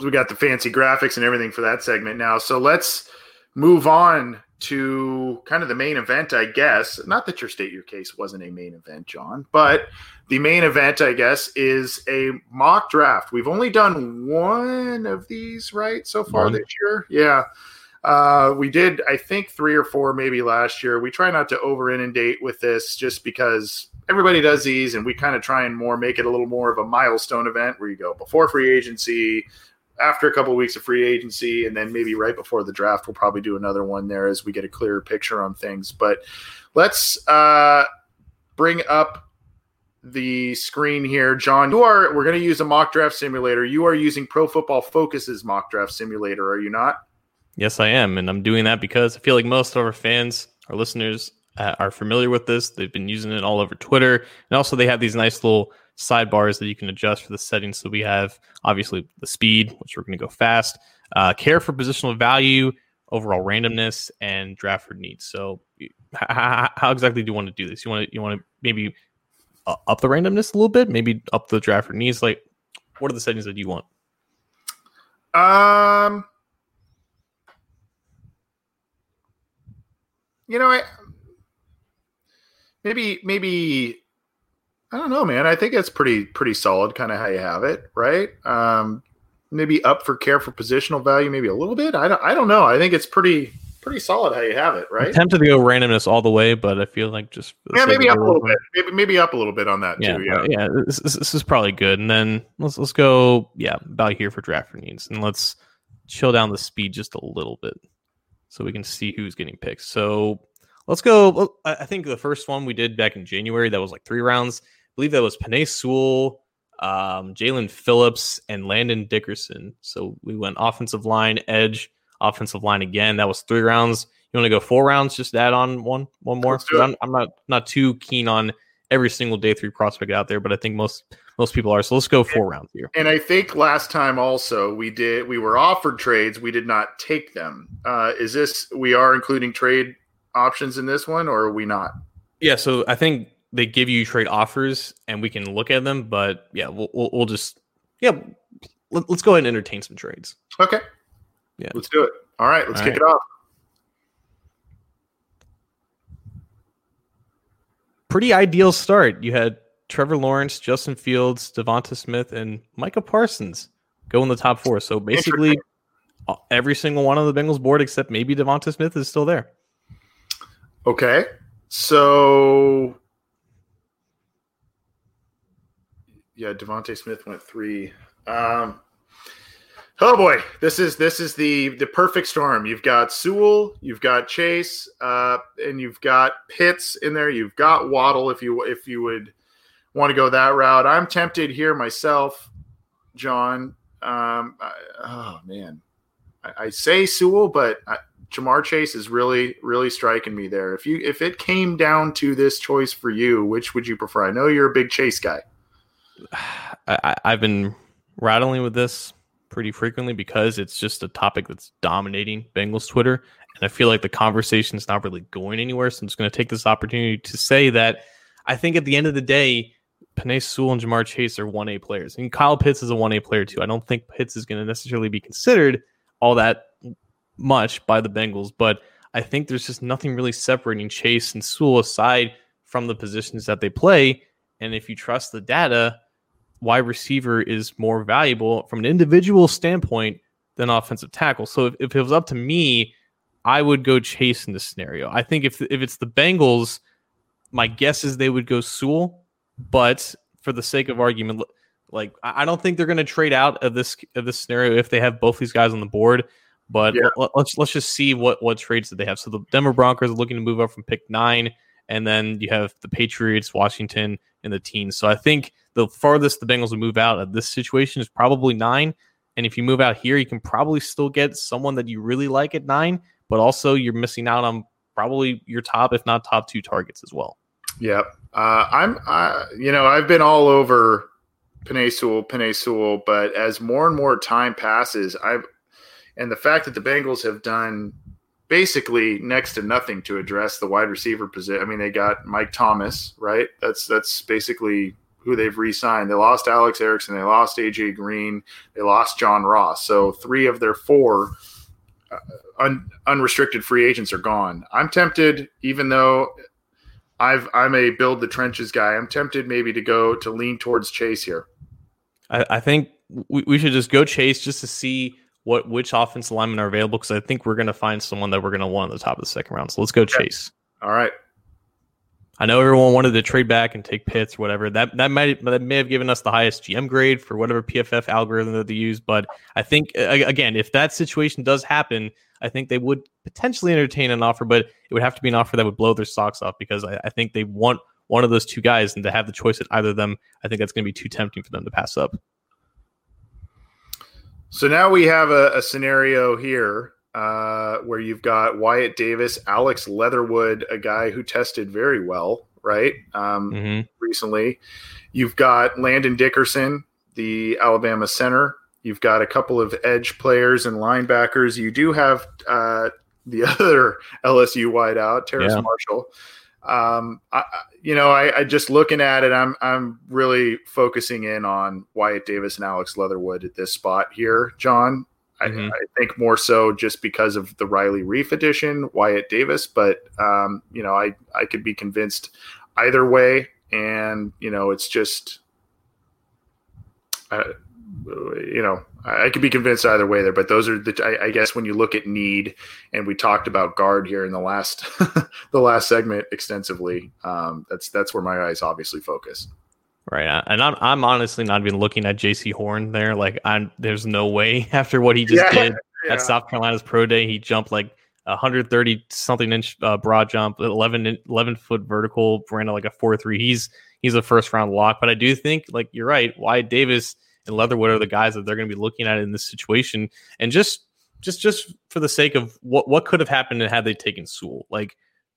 We got the fancy graphics and everything for that segment now. So let's move on to kind of the main event, I guess. Not that your state your case wasn't a main event, John, but the main event, I guess, is a mock draft. We've only done one of these, right, so far one. this year. Yeah. Uh, we did, I think, three or four maybe last year. We try not to over inundate with this just because everybody does these, and we kind of try and more make it a little more of a milestone event where you go before free agency, after a couple of weeks of free agency and then maybe right before the draft we'll probably do another one there as we get a clearer picture on things. But let's uh, bring up the screen here. John you are we're going to use a mock draft simulator. You are using pro football focus's mock draft simulator are you not? Yes i am and i'm doing that because i feel like most of our fans our listeners uh, are familiar with this. They've been using it all over twitter and also they have these nice little sidebars that you can adjust for the settings. So we have obviously the speed, which we're going to go fast, uh, care for positional value, overall randomness, and draft for needs. So how, how, exactly do you want to do this? You want to you want to maybe uh, up the randomness a little bit, maybe up the draft for needs. Like, what are the settings that you want? Um. You know, I maybe maybe I don't know, man. I think it's pretty pretty solid, kind of how you have it, right? Um, maybe up for care for positional value, maybe a little bit. I don't I don't know. I think it's pretty pretty solid how you have it, right? I'm tempted to go randomness all the way, but I feel like just Yeah, maybe up a little bit. Maybe maybe up a little bit on that Yeah, too. Yeah. yeah, This, this, this is probably good. And then let's let's go, yeah, about here for draft needs, and let's chill down the speed just a little bit, so we can see who's getting picked. So let's go. I think the first one we did back in January that was like three rounds. I believe that was Penei Sewell, um, Jaelan Phillips, and Landon Dickerson. So we went offensive line, edge, offensive line again. That was three rounds. You want to go four rounds? Just add on one, one more. Let's do it. I'm, I'm not not too keen on every single day three prospect out there, but I think most most people are. So let's go four rounds here. And I think last time also we did we were offered trades, we did not take them. Uh, is this we are including trade options in this one, or are we not? Yeah, so I think they give you trade offers and we can look at them, but yeah, we'll we'll, we'll just yeah, let, us go ahead and entertain some trades. Okay. Yeah. Let's do it. All right, let's All kick right. it off. Pretty ideal start. You had Trevor Lawrence, Justin Fields, DeVonta Smith, and Micah Parsons go in the top four. So basically, every single one on the Bengals board except maybe DeVonta Smith is still there. Okay. So yeah, DeVonta Smith went three. Um Oh boy, this is this is the the perfect storm. You've got Sewell, you've got Chase, uh, and you've got Pitts in there. You've got Waddle if you if you would want to go that route. I'm tempted here myself, John. Um, I, oh man, I, I say Sewell, but I, Ja'Marr Chase is really really striking me there. If you if it came down to this choice for you, which would you prefer? I know you're a big Chase guy. I, I've been rattling with this pretty frequently because it's just a topic that's dominating Bengals Twitter. And I feel like the conversation is not really going anywhere. So I'm just going to take this opportunity to say that I think at the end of the day, Penei Sewell and Ja'Marr Chase are 1A players. And Kyle Pitts is a 1A player too. I don't think Pitts is going to necessarily be considered all that much by the Bengals, but I think there's just nothing really separating Chase and Sewell aside from the positions that they play. And if you trust the data, wide receiver is more valuable from an individual standpoint than offensive tackle. So if, if it was up to me, I would go Chase in this scenario. I think if if it's the Bengals, my guess is they would go Sewell, but for the sake of argument, like I don't think they're going to trade out of this of this scenario if they have both these guys on the board. But Yeah. let, us let's just see what what trades that they have. So the Denver Broncos are looking to move up from pick nine, and then you have the Patriots, Washington, and the teens. So I think the farthest the Bengals would move out of this situation is probably nine. And if you move out here, you can probably still get someone that you really like at nine, but also you're missing out on probably your top, if not top two targets as well. Yep. Uh, I'm, uh, you know, I've been all over Penei Sewell, Penei Sewell, but as more and more time passes, I've, and the fact that the Bengals have done basically next to nothing to address the wide receiver position. I mean, they got Mike Thomas, right? That's that's basically who they've re-signed. They lost Alex Erickson, they lost AJ Green, they lost John Ross. So three of their four uh, un, unrestricted free agents are gone. I'm tempted, even though I've I'm a build the trenches guy. I'm tempted maybe to go to lean towards Chase here. I, I think we, we should just go chase just to see what which offensive linemen are available because I think we're going to find someone that we're going to want at the top of the second round. So let's go chase. All right. I know everyone wanted to trade back and take Pitts or whatever. That that might that may have given us the highest GM grade for whatever PFF algorithm that they use. But I think again, if that situation does happen, I think they would potentially entertain an offer, but it would have to be an offer that would blow their socks off because I, I think they want one of those two guys, and to have the choice at either of them, I think that's going to be too tempting for them to pass up. So now we have a, a scenario here uh, where you've got Wyatt Davis, Alex Leatherwood, a guy who tested very well, right? Um, hmm recently. You've got Landon Dickerson, the Alabama center. You've got a couple of edge players and linebackers. You do have uh, the other LSU wideout, Terrace Yeah. Marshall. Um, I- you know, I, I just looking at it, I'm I'm really focusing in on Wyatt Davis and Alex Leatherwood at this spot here, John. Mhm. I think more so just because of the Riley Reiff edition, Wyatt Davis. But um, you know, I I could be convinced either way, and you know, it's just, uh, you know, I, could be convinced either way there. But those are the I, I guess when you look at need, and we talked about guard here in the last the last segment extensively. Um, that's that's where my eyes obviously focus. Right, and I'm I'm honestly not even looking at Jaycee Horn there. Like, I'm there's no way after what he just Yeah, did yeah. at South Carolina's pro day, he jumped like 130 something inch uh, broad jump, 11 11 foot vertical, ran like a four three. He's he's a first round lock, but I do think like you're right. Wyatt Davis and Leatherwood are the guys that they're going to be looking at in this situation, and just just just for the sake of what what could have happened had they taken Sewell, like.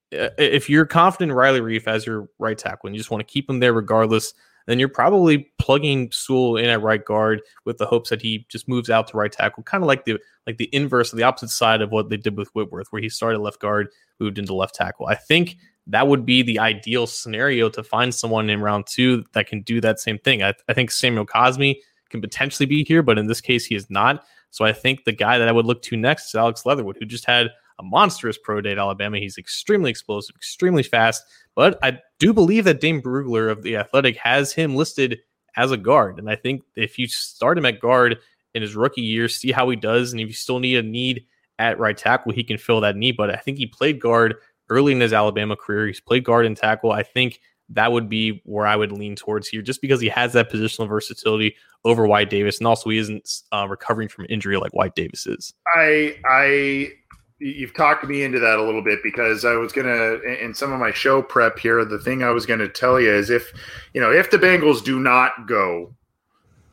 If you're confident Riley Reiff as your right tackle and you just want to keep him there regardless, then you're probably plugging Sewell in at right guard with the hopes that he just moves out to right tackle, kind of like the like the inverse of the opposite side of what they did with Whitworth, where he started left guard, moved into left tackle. I think that would be the ideal scenario to find someone in round two that can do that same thing. I, I think Samuel Cosmi can potentially be here, but in this case, he is not. So I think the guy that I would look to next is Alex Leatherwood, who just had a monstrous pro day at Alabama. He's extremely explosive, extremely fast. But I do believe that Dane Brugler of the Athletic has him listed as a guard. And I think if you start him at guard in his rookie year, see how he does. And if you still need a need at right tackle, he can fill that need. But I think he played guard early in his Alabama career. He's played guard and tackle. I think that would be where I would lean towards here, just because he has that positional versatility over Wyatt Davis. And also, he isn't uh, recovering from injury like Wyatt Davis is. I I you've talked me into that a little bit because I was gonna in some of my show prep here. The thing I was gonna tell you is if you know if the Bengals do not go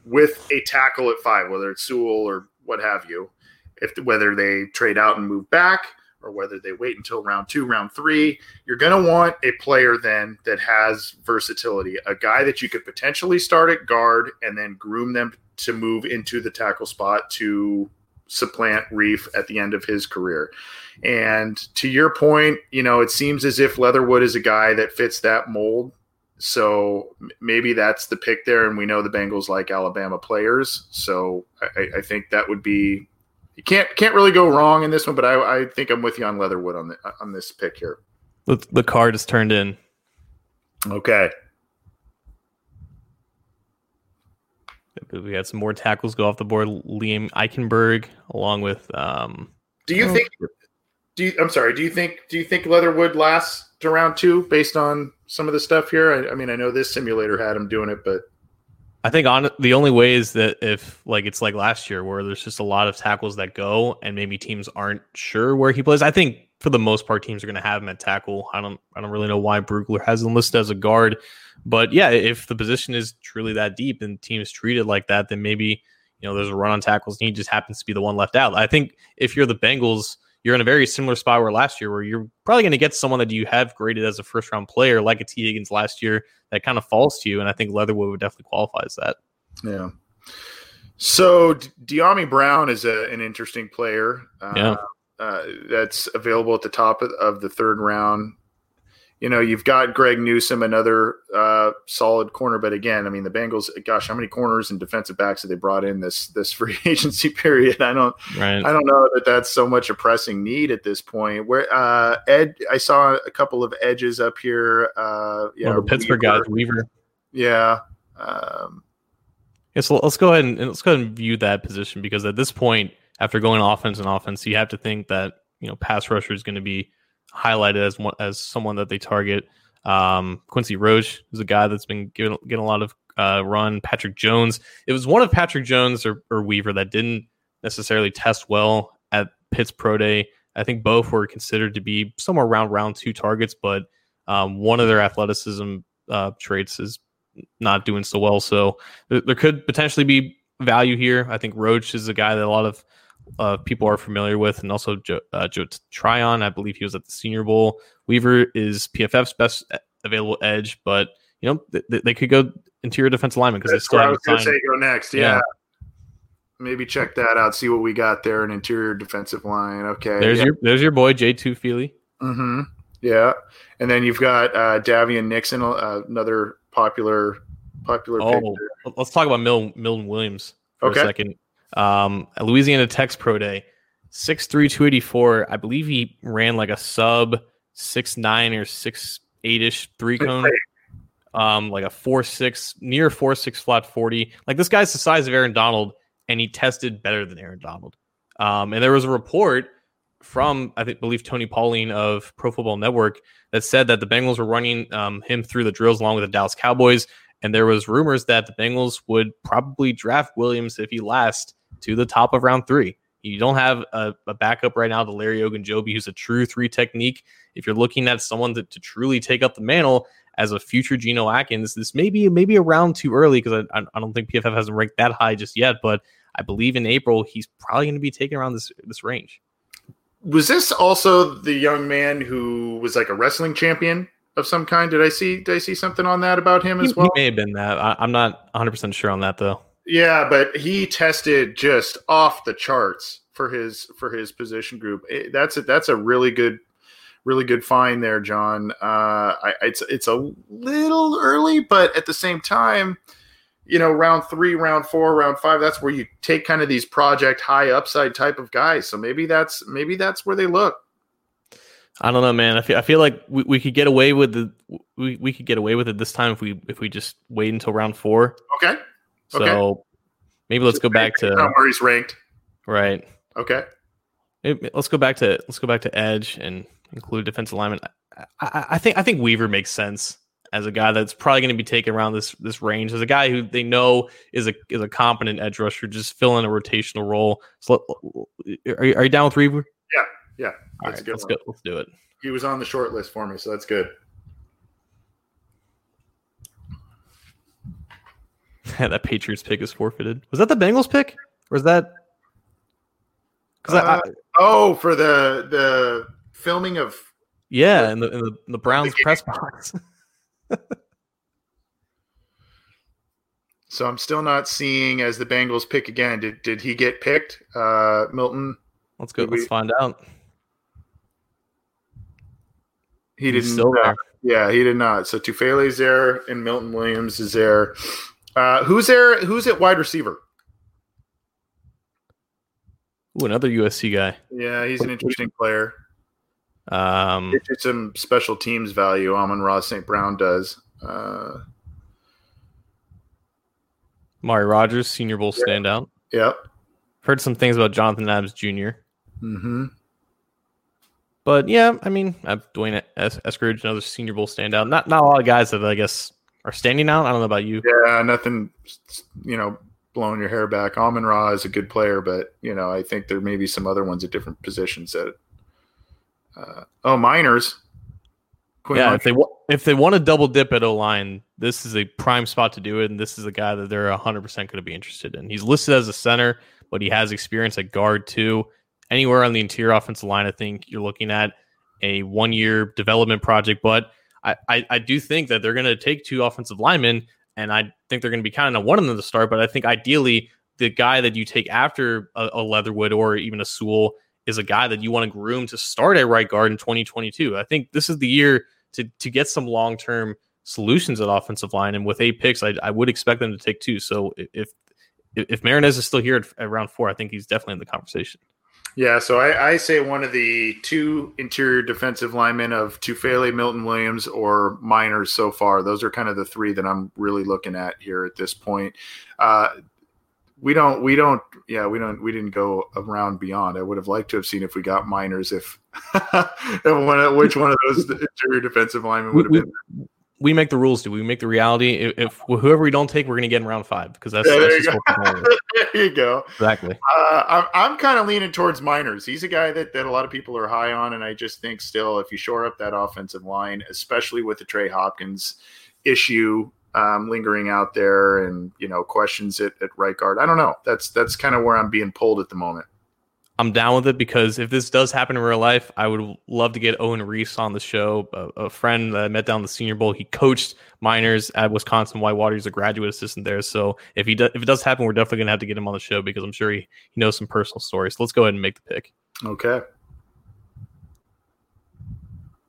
with a tackle at five, whether it's Sewell or what have you, if whether they trade out and move back or whether they wait until round two, round three, you're going to want a player then that has versatility, a guy that you could potentially start at guard and then groom them to move into the tackle spot to supplant Reiff at the end of his career. And to your point, you know, it seems as if Leatherwood is a guy that fits that mold. So maybe that's the pick there. And we know the Bengals like Alabama players. So I, I think that would be you can't can't really go wrong in this one, but I, I think I'm with you on Leatherwood on the on this pick here. The, the card is turned in. Okay. We had some more tackles go off the board. Liam Eichenberg, along with um, Do you Oh. think do you, I'm sorry, do you think do you think Leatherwood lasts to round two based on some of the stuff here? I, I mean, I know this simulator had him doing it, but I think on the only way is that if like it's like last year where there's just a lot of tackles that go and maybe teams aren't sure where he plays. I think for the most part teams are going to have him at tackle. I don't I don't really know why Brugler has him listed as a guard, but yeah, if the position is truly that deep and teams treat it like that, then maybe you know there's a run on tackles and he just happens to be the one left out. I think if you're the Bengals, you're in a very similar spot where last year where you're probably going to get someone that you have graded as a first round player like a Tee Higgins last year that kind of falls to you, and I think Leatherwood would definitely qualify as that. Yeah. So Dyami Brown is a, an interesting player. Uh, Yeah. Uh, that's available at the top of, of the third round. You know, you've got Greg Newsome, another uh, solid corner, but again, I mean, the Bengals. Gosh, how many corners and defensive backs have they brought in this this free agency period? I don't, Right. I don't know that that's so much a pressing need at this point. Where uh, Ed, I saw a couple of edges up here. Uh, yeah, of the Pittsburgh Weaver. guys, Weaver. Yeah. Um, Yeah, so let's go ahead and let's go ahead and view that position because at this point, after going offense and offense, you have to think that you know pass rusher is going to be highlighted as one as someone that they target. Um, Quincy Roche is a guy that's been getting, getting a lot of uh, run. Patrick Jones. It was one of Patrick Jones or, or Weaver that didn't necessarily test well at Pitt's Pro Day. I think both were considered to be somewhere around round two targets, but um, one of their athleticism uh, traits is not doing so well. So there, there could potentially be value here. I think Roche is a guy that a lot of uh, people are familiar with, and also Joe, uh, Joe Tryon. I believe he was at the Senior Bowl. Weaver is PFF's best available edge, but you know th- they could go interior defensive lineman because they still was going to say go next. Yeah. Yeah. Maybe check that out. See what we got there. An interior defensive line. Okay. There's yeah. your there's your boy Jay Tufele. Mm-hmm. Yeah. And then you've got uh, Daviyon Nixon, uh, another popular popular. Oh, there. let's talk about Mil- Milton Williams for Okay. a second. Um, Louisiana Tech's Pro Day, 6'3", 284. I believe he ran like a sub six nine or six eight ish three cone. Um, like a four six near four six flat forty. Like this guy's the size of Aaron Donald, and he tested better than Aaron Donald. Um, and there was a report from I think believe Tony Pauline of Pro Football Network that said that the Bengals were running um, him through the drills along with the Dallas Cowboys, and there was rumors that the Bengals would probably draft Williams if he lasts to the top of round three. You don't have a, a backup right now to Larry Ogunjobi, who's a true three technique. If you're looking at someone to, to truly take up the mantle as a future Geno Atkins, this may be maybe a round too early because I, I don't think PFF hasn't ranked that high just yet. But I believe in April he's probably going to be taken around this this range. Was this also the young man who was like a wrestling champion of some kind? Did I see did I see something on that about him he, as well? He may have been that. I, I'm not 100 percent sure on that though. Yeah, but he tested just off the charts for his for his position group. It, that's a, that's a really good really good find there, John. Uh, I, it's it's a little early, but at the same time, you know, round three, round four, round five, that's where you take kind of these project high upside type of guys. So maybe that's maybe that's where they look. I don't know, man. I feel I feel like we, we could get away with the we, we could get away with it this time if we if we just wait until round four. Okay. So Okay. maybe let's go back to where he's ranked. right. Okay. Maybe, let's go back to let's go back to edge and include defensive alignment. I, I, I think I think Weaver makes sense as a guy that's probably going to be taken around this this range as a guy who they know is a is a competent edge rusher, just filling a rotational role. So are you, are you down with Weaver? Yeah. yeah. That's right, let's one. go. Let's do it. He was on the short list for me, so that's good. that Patriots pick is forfeited. Was that the Bengals pick, or is that? Because I, Uh, Oh, for the the filming of yeah, in the in the, in the Browns game. press box. So I'm still not seeing as the Bengals pick again. Did did he get picked? Uh, Milton. Let's go. Did Let's find out. He didn't. uh, yeah, he did not. So Tufele's there, and Milton Williams is there. Uh, who's there? Who's at wide receiver? Ooh, another USC guy. Yeah, he's an interesting player. Um, you some special teams value. Amon-Ra St. Brown does. Uh, Mari Rogers, Senior Bowl Yeah. standout. yep. Heard some things about Jonathan Adams Jr. Mm-hmm. But yeah, I mean, uh, Dwayne es- Eskridge, another Senior Bowl standout. Not not a lot of guys that I guess are standing out. I don't know about you. Yeah, nothing. You know, blowing your hair back. Amon-Ra is a good player, but you know, I think there may be some other ones at different positions that. Uh, oh, Meinerz. Quinn yeah, if they wa- if they want to double dip at O line, this is a prime spot to do it, and this is a guy that they're hundred percent going to be interested in. He's listed as a center, but he has experience at guard too. Anywhere on the interior offensive line, I think you're looking at a one year development project. But I, I, do think that they're going to take two offensive linemen, and I think they're going to be kind of one of them to start. But I think ideally, the guy that you take after a, a Leatherwood or even a Sewell is a guy that you want to groom to start at right guard in 2022. I think this is the year to to get some long term solutions at offensive line. And with eight picks, I, I would expect them to take two. So if if, if Meinerz is still here at, at round four, I think he's definitely in the conversation. Yeah, so I, I say one of the two interior defensive linemen of Tufele, Milton Williams, or Meinerz so far. Those are kind of the three that I'm really looking at here at this point. Uh, we don't, we don't, yeah, we don't, we didn't go around beyond. I would have liked to have seen if we got Meinerz, if, if one, which one of those interior defensive linemen would have We- been. We make the rules, do we? We make the reality. If, if whoever we don't take, we're going to get in round five because that's, Yeah, that's there you what we're going with. there you go. exactly. Uh, I'm, I'm kind of leaning towards Meinerz. He's a guy that, that a lot of people are high on, and I just think still, if you shore up that offensive line, especially with the Trey Hopkins issue um, lingering out there, and you know questions at, at right guard, I don't know. That's that's kind of where I'm being pulled at the moment. I'm down with it because if this does happen in real life, I would love to get Owen Reese on the show. A, a friend that I met down the Senior Bowl. He coached Meinerz at Wisconsin Whitewater. He's a graduate assistant there. So if he does, if it does happen, we're definitely gonna have to get him on the show because I'm sure he, he knows some personal stories. So let's go ahead and make the pick. Okay.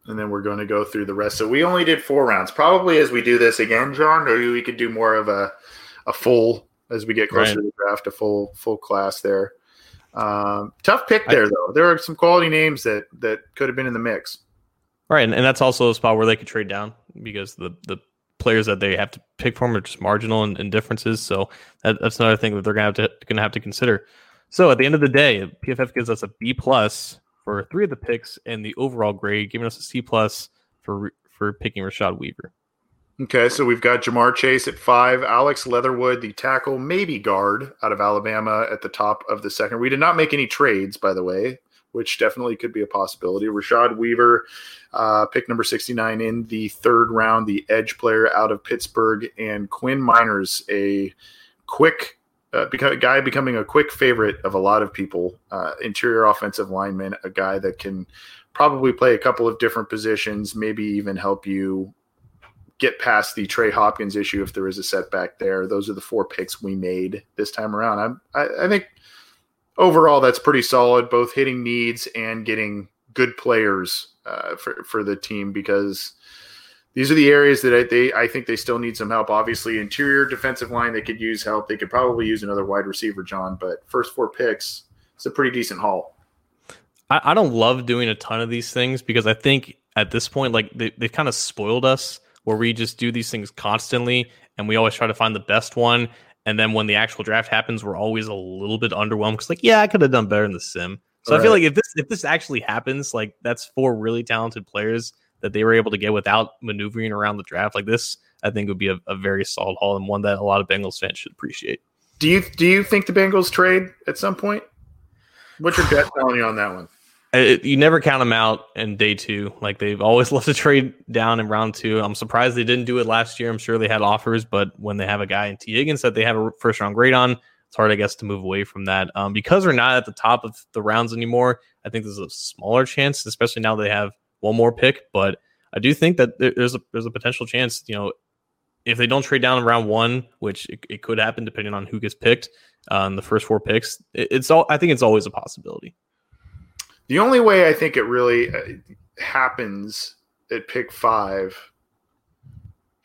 And then we're going to go through the rest. So we only did four rounds. Probably as we do this again, John, or we could do more of a a full as we get closer right. to the draft, a full full class there. Um, tough pick there, I, though. There are some quality names that that could have been in the mix. Right, and, and that's also a spot where they could trade down because the the players that they have to pick from are just marginal and, in differences. So that, that's another thing that they're gonna have to gonna have to consider. So at the end of the day, PFF gives us a B plus for three of the picks and the overall grade, giving us a C plus for for picking Rashad Weaver. Okay, so we've got Ja'Marr Chase at five, Alex Leatherwood, the tackle, maybe guard out of Alabama at the top of the second. We did not make any trades, by the way, which definitely could be a possibility. Rashad Weaver, uh, pick number 69 in the third round, the edge player out of Pittsburgh, and Quinn Meinerz, a quick uh, guy becoming a quick favorite of a lot of people, uh, interior offensive lineman, a guy that can probably play a couple of different positions, maybe even help you get past the Trey Hopkins issue if there is a setback there. Those are the four picks we made this time around. I, I think overall that's pretty solid, both hitting needs and getting good players uh, for for the team because these are the areas that I, they I think they still need some help. Obviously, interior defensive line they could use help. They could probably use another wide receiver, John. But first four picks, it's a pretty decent haul. I, I don't love doing a ton of these things because I think at this point, like they, they've kind of spoiled us where we just do these things constantly and we always try to find the best one. And then when the actual draft happens, we're always a little bit underwhelmed because, like, yeah, I could have done better in the sim. So right. I feel like if this if this actually happens, like that's four really talented players that they were able to get without maneuvering around the draft. Like this, I think would be a, a very solid haul and one that a lot of Bengals fans should appreciate. Do you do you think the Bengals trade at some point? What's your bet telling you on that one? You never count them out in day two. Like they've always loved to trade down in round two. I'm surprised they didn't do it last year. I'm sure they had offers, but when they have a guy in Tee Higgins that they have a first round grade on, it's hard, I guess, to move away from that. Um, because we're not at the top of the rounds anymore, I think there's a smaller chance, especially now they have one more pick. But I do think that there's a there's a potential chance, you know, if they don't trade down in round one, which it, it could happen depending on who gets picked uh, in the first four picks, it, it's all I think it's always a possibility. The only way I think it really uh, happens at pick five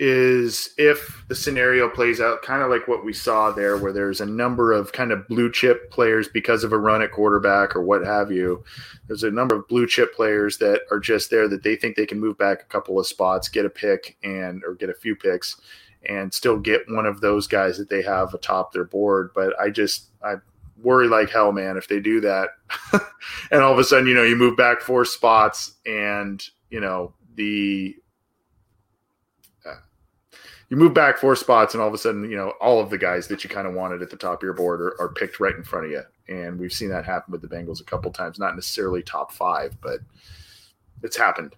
is if the scenario plays out kind of like what we saw there, where there's a number of kind of blue chip players because of a run at quarterback or what have you. There's a number of blue chip players that are just there that they think they can move back a couple of spots, get a pick, and or get a few picks, and still get one of those guys that they have atop their board. But I just I worry like hell, man, if they do that. and all of a sudden, you know, you move back four spots and, you know, the uh, you move back four spots and all of a sudden, you know, all of the guys that you kind of wanted at the top of your board are, are picked right in front of you. And we've seen that happen with the Bengals a couple times, not necessarily top five, but it's happened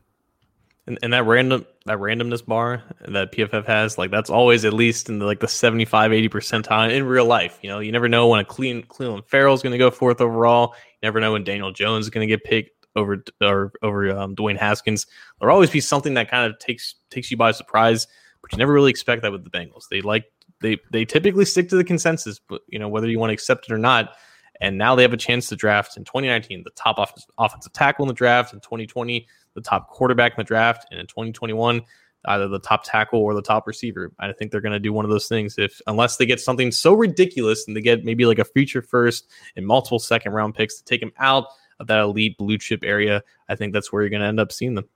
and, and that random that randomness bar that PFF has, like that's always at least in the like the 75, 80 percentile in real life. You know, you never know when a clean Clelin Ferrell is going to go fourth overall. You never know when Daniel Jones is going to get picked over or over um, Dwayne Haskins. There'll always be something that kind of takes takes you by surprise, but you never really expect that with the Bengals. They like they they typically stick to the consensus, but you know whether you want to accept it or not. And now they have a chance to draft in 2019 the top offensive tackle in the draft in 2020 the top quarterback in the draft, and in 2021, either the top tackle or the top receiver. I think they're going to do one of those things if unless they get something so ridiculous and they get maybe like a future first and multiple second round picks to take them out of that elite blue chip area. I think that's where you're going to end up seeing them.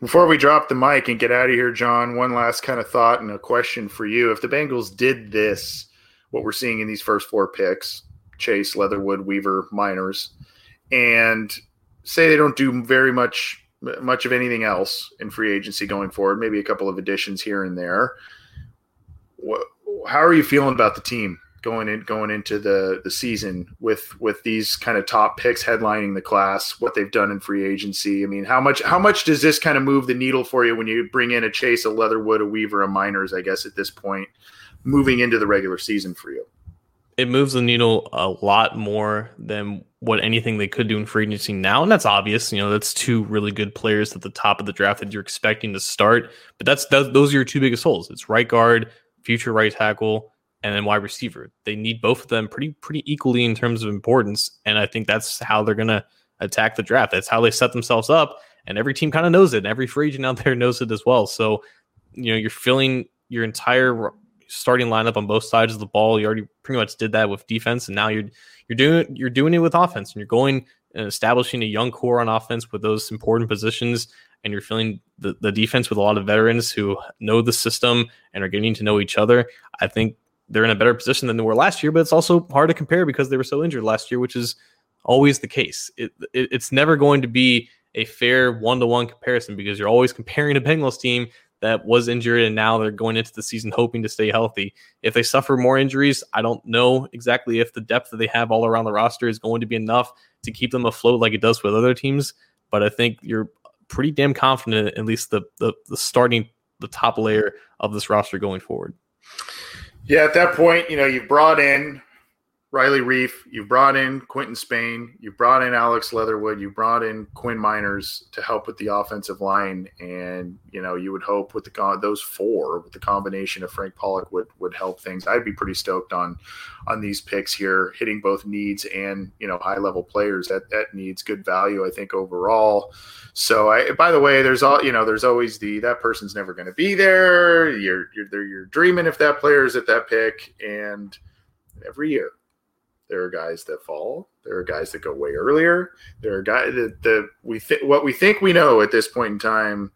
Before we drop the mic and get out of here, John, one last kind of thought and a question for you. If the Bengals did this, what we're seeing in these first four picks, Chase, Leatherwood, Weaver, Meinerz, and say they don't do very much much of anything else in free agency going forward. Maybe a couple of additions here and there. What, how are you feeling about the team going in going into the the season with with these kind of top picks headlining the class? What they've done in free agency. I mean, how much how much does this kind of move the needle for you when you bring in a Chase, a Leatherwood, a Weaver, a Meinerz? I guess at this point, moving into the regular season for you it moves the needle a lot more than what anything they could do in free agency now. And that's obvious. You know, that's two really good players at the top of the draft that you're expecting to start. But that's that, those are your two biggest holes. It's right guard, future right tackle, and then wide receiver. They need both of them pretty pretty equally in terms of importance. And I think that's how they're gonna attack the draft. That's how they set themselves up. And every team kind of knows it. And every free agent out there knows it as well. So, you know, you're filling your entire starting lineup on both sides of the ball. You already pretty much did that with defense, and now you're you're doing you're doing it with offense, and you're going and establishing a young core on offense with those important positions. And you're filling the, the defense with a lot of veterans who know the system and are getting to know each other. I think they're in a better position than they were last year, but it's also hard to compare because they were so injured last year, which is always the case. It, it, it's never going to be a fair one to one comparison because you're always comparing a Bengals team that was injured and now they're going into the season hoping to stay healthy. If they suffer more injuries, I don't know exactly if the depth that they have all around the roster is going to be enough to keep them afloat like it does with other teams. But I think you're pretty damn confident, at least the the, the starting the top layer of this roster going forward. Yeah, at that point, you know, you've brought in Riley Reiff, you brought in Quinton Spain, you brought in Alex Leatherwood, you brought in Quinn Meinerz to help with the offensive line, and you know you would hope with the those four, with the combination of Frank Pollack would would help things. I'd be pretty stoked on on these picks here, hitting both needs and you know high level players. That that needs good value, I think overall. So, I by the way, there's all you know, there's always the that person's never going to be there. You're you're you're dreaming if that player is at that pick, and every year there are guys that fall. There are guys that go way earlier. There are guys that the we think what we think we know at this point in time.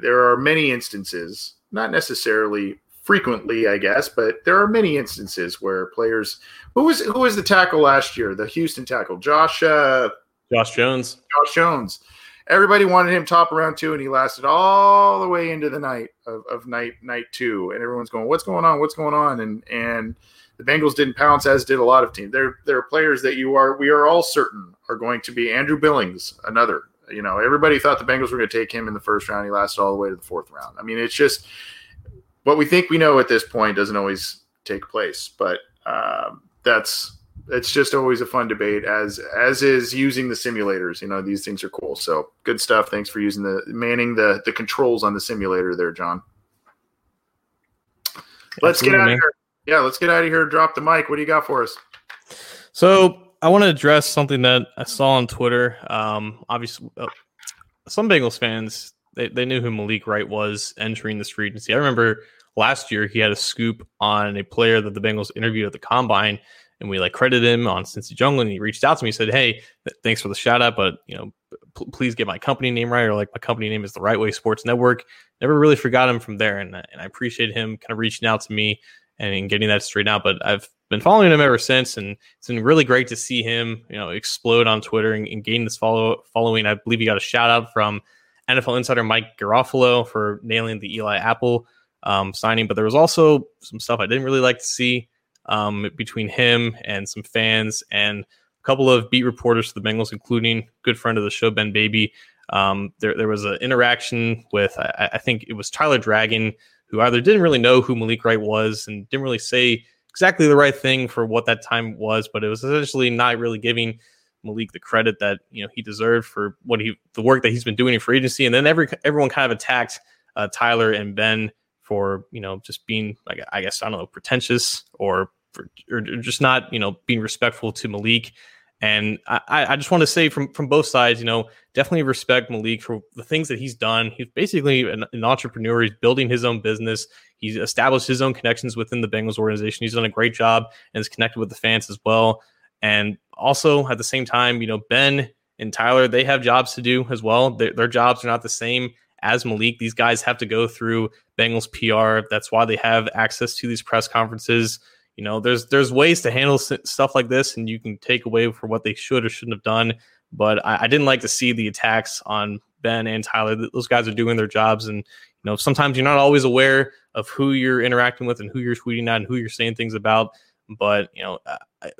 There are many instances, not necessarily frequently, I guess, but there are many instances where players who was who was the tackle last year, the Houston tackle, Josh uh, Josh Jones. Josh Jones. Everybody wanted him top around two, and he lasted all the way into the night of, of night night two. And everyone's going, "What's going on? What's going on?" And and the Bengals didn't pounce, as did a lot of teams. There, there are players that you are, we are all certain are going to be Andrew Billings, another. You know, everybody thought the Bengals were going to take him in the first round. He lasted all the way to the fourth round. I mean, it's just what we think we know at this point doesn't always take place, but um, that's it's just always a fun debate as as is using the simulators you know these things are cool so good stuff thanks for using the manning the the controls on the simulator there john let's Absolutely, get out of here yeah, let's get out of here. Drop the mic. What do you got for us? So I want to address something that I saw on Twitter. Um, obviously, uh, some Bengals fans they, they knew who Malik Wright was entering this free agency. I remember last year he had a scoop on a player that the Bengals interviewed at the combine, and we like credited him on Cincy Jungle. And he reached out to me, and said, "Hey, th- thanks for the shout out, but you know, p- please get my company name right, or like my company name is the Wright Way Sports Network." Never really forgot him from there, and and I appreciate him kind of reaching out to me and getting that straight out. But I've been following him ever since, and it's been really great to see him, you know, explode on Twitter and, and gain this follow following. I believe he got a shout out from NFL insider Mike Garafolo for nailing the Eli Apple um, signing, but there was also some stuff I didn't really like to see um, between him and some fans and a couple of beat reporters for the Bengals, including good friend of the show Ben Baby. Um, there, there was an interaction with I, I think it was Tyler Dragon who either didn't really know who Malik Wright was and didn't really say exactly the right thing for what that time was, but it was essentially not really giving Malik the credit that you know he deserved for what he the work that he's been doing in free agency. And then every everyone kind of attacked uh, Tyler and Ben for you know just being like I guess I don't know pretentious or for, or just not you know being respectful to Malik. And I, I just want to say from from both sides, you know, definitely respect Malik for the things that he's done. He's basically an, an, entrepreneur. He's building his own business. He's established his own connections within the Bengals organization. He's done a great job and is connected with the fans as well. And also at the same time, you know, Ben and Tyler, they have jobs to do as well. Their, their jobs are not the same as Malik. These guys have to go through Bengals PR. That's why they have access to these press conferences you know, there's there's ways to handle stuff like this, and you can take away for what they should or shouldn't have done. But I, I didn't like to see the attacks on Ben and Tyler. Those guys are doing their jobs, and you know, sometimes you're not always aware of who you're interacting with and who you're tweeting at and who you're saying things about. But you know,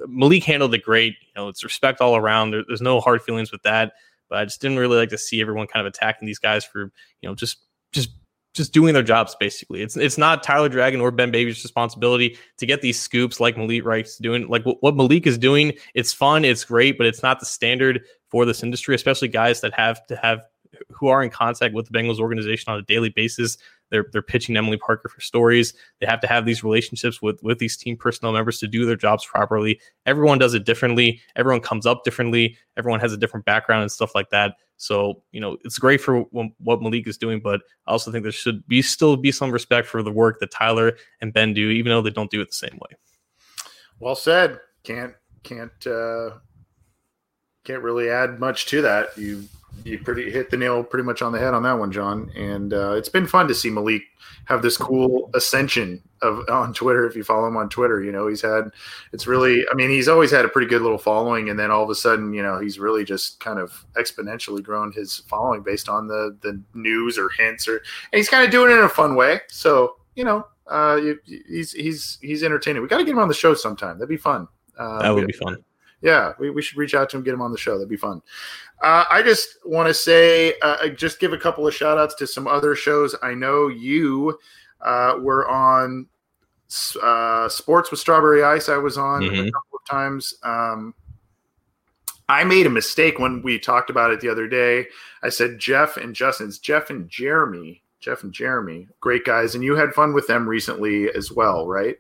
Malik handled it great. You know, it's respect all around. There, there's no hard feelings with that. But I just didn't really like to see everyone kind of attacking these guys for you know just just just doing their jobs basically. It's it's not Tyler Dragon or Ben Baby's responsibility to get these scoops like Malik Wright's doing. Like what, what Malik is doing, it's fun, it's great, but it's not the standard for this industry, especially guys that have to have who are in contact with the Bengals organization on a daily basis. They're they're pitching Emily Parker for stories. They have to have these relationships with with these team personnel members to do their jobs properly. Everyone does it differently. Everyone comes up differently. Everyone has a different background and stuff like that. So you know it's great for what Malik is doing, but I also think there should be still be some respect for the work that Tyler and Ben do, even though they don't do it the same way. Well said. Can't can't uh, can't really add much to that. You you pretty hit the nail pretty much on the head on that one, John. And uh, it's been fun to see Malik have this cool ascension of on Twitter. If you follow him on Twitter, you know he's had it's really. I mean, he's always had a pretty good little following, and then all of a sudden, you know, he's really just kind of exponentially grown his following based on the the news or hints, or and he's kind of doing it in a fun way. So you know, uh, he's he's he's entertaining. We got to get him on the show sometime. That'd be fun. Uh, that would be fun. Yeah, we, we should reach out to him, get him on the show. That'd be fun. Uh, I just want to say, uh, just give a couple of shout outs to some other shows. I know you uh, were on uh, Sports with Strawberry Ice. I was on mm-hmm. a couple of times. Um, I made a mistake when we talked about it the other day. I said Jeff and Justin's Jeff and Jeremy. Jeff and Jeremy, great guys, and you had fun with them recently as well, right?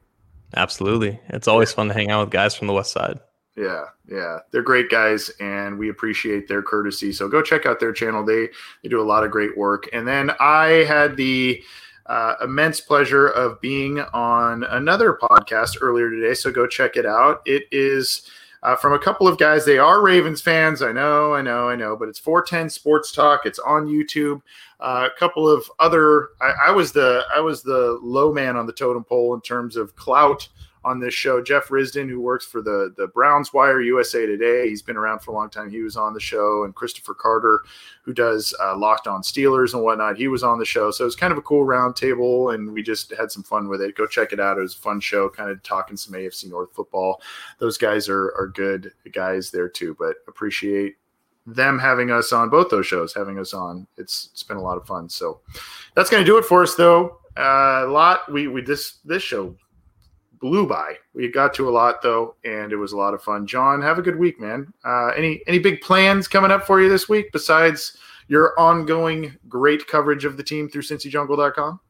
Absolutely. It's always fun to hang out with guys from the West Side. Yeah, yeah, they're great guys, and we appreciate their courtesy. So go check out their channel. They they do a lot of great work. And then I had the uh, immense pleasure of being on another podcast earlier today. So go check it out. It is. Uh, from a couple of guys. They are Ravens fans. I know, I know, I know, but it's 410 Sports Talk. It's on YouTube. Uh, a couple of other. I, I, was the I was the low man on the totem pole in terms of clout on this show. Jeff Risdon, who works for the the Browns Wire USA Today, he's been around for a long time. He was on the show, and Christopher Carter, who does uh, Locked On Steelers and whatnot, he was on the show. So it was kind of a cool roundtable, and we just had some fun with it. Go check it out. It was a fun show, kind of talking some AFC North football. Those guys are are good guys there too, but appreciate them having us on both those shows, having us on. It's it's been a lot of fun. So that's going to do it for us, though. Uh, a lot. We we this this show blew by. We got to a lot though, and it was a lot of fun. John, have a good week, man. Uh, any any big plans coming up for you this week besides your ongoing great coverage of the team through CincyJungle.com?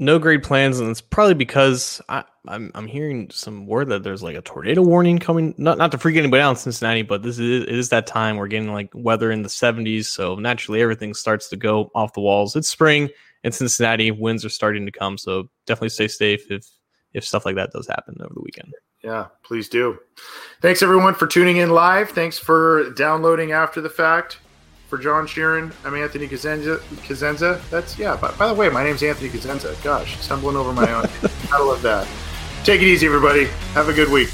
No great plans, and it's probably because I, am I'm, I'm hearing some word that there's like a tornado warning coming. Not not to freak anybody out in Cincinnati, but this is it is that time we're getting like weather in the 70s, so naturally everything starts to go off the walls. It's spring in Cincinnati, winds are starting to come, so definitely stay safe if if stuff like that does happen over the weekend. Yeah, please do. Thanks everyone for tuning in live. Thanks for downloading after the fact. For John Sheeran, I'm Anthony Cosenza. Cosenza. That's yeah. By, by the way, my name's Anthony Cosenza. Gosh, stumbling over my own. I love that. Take it easy, everybody. Have a good week.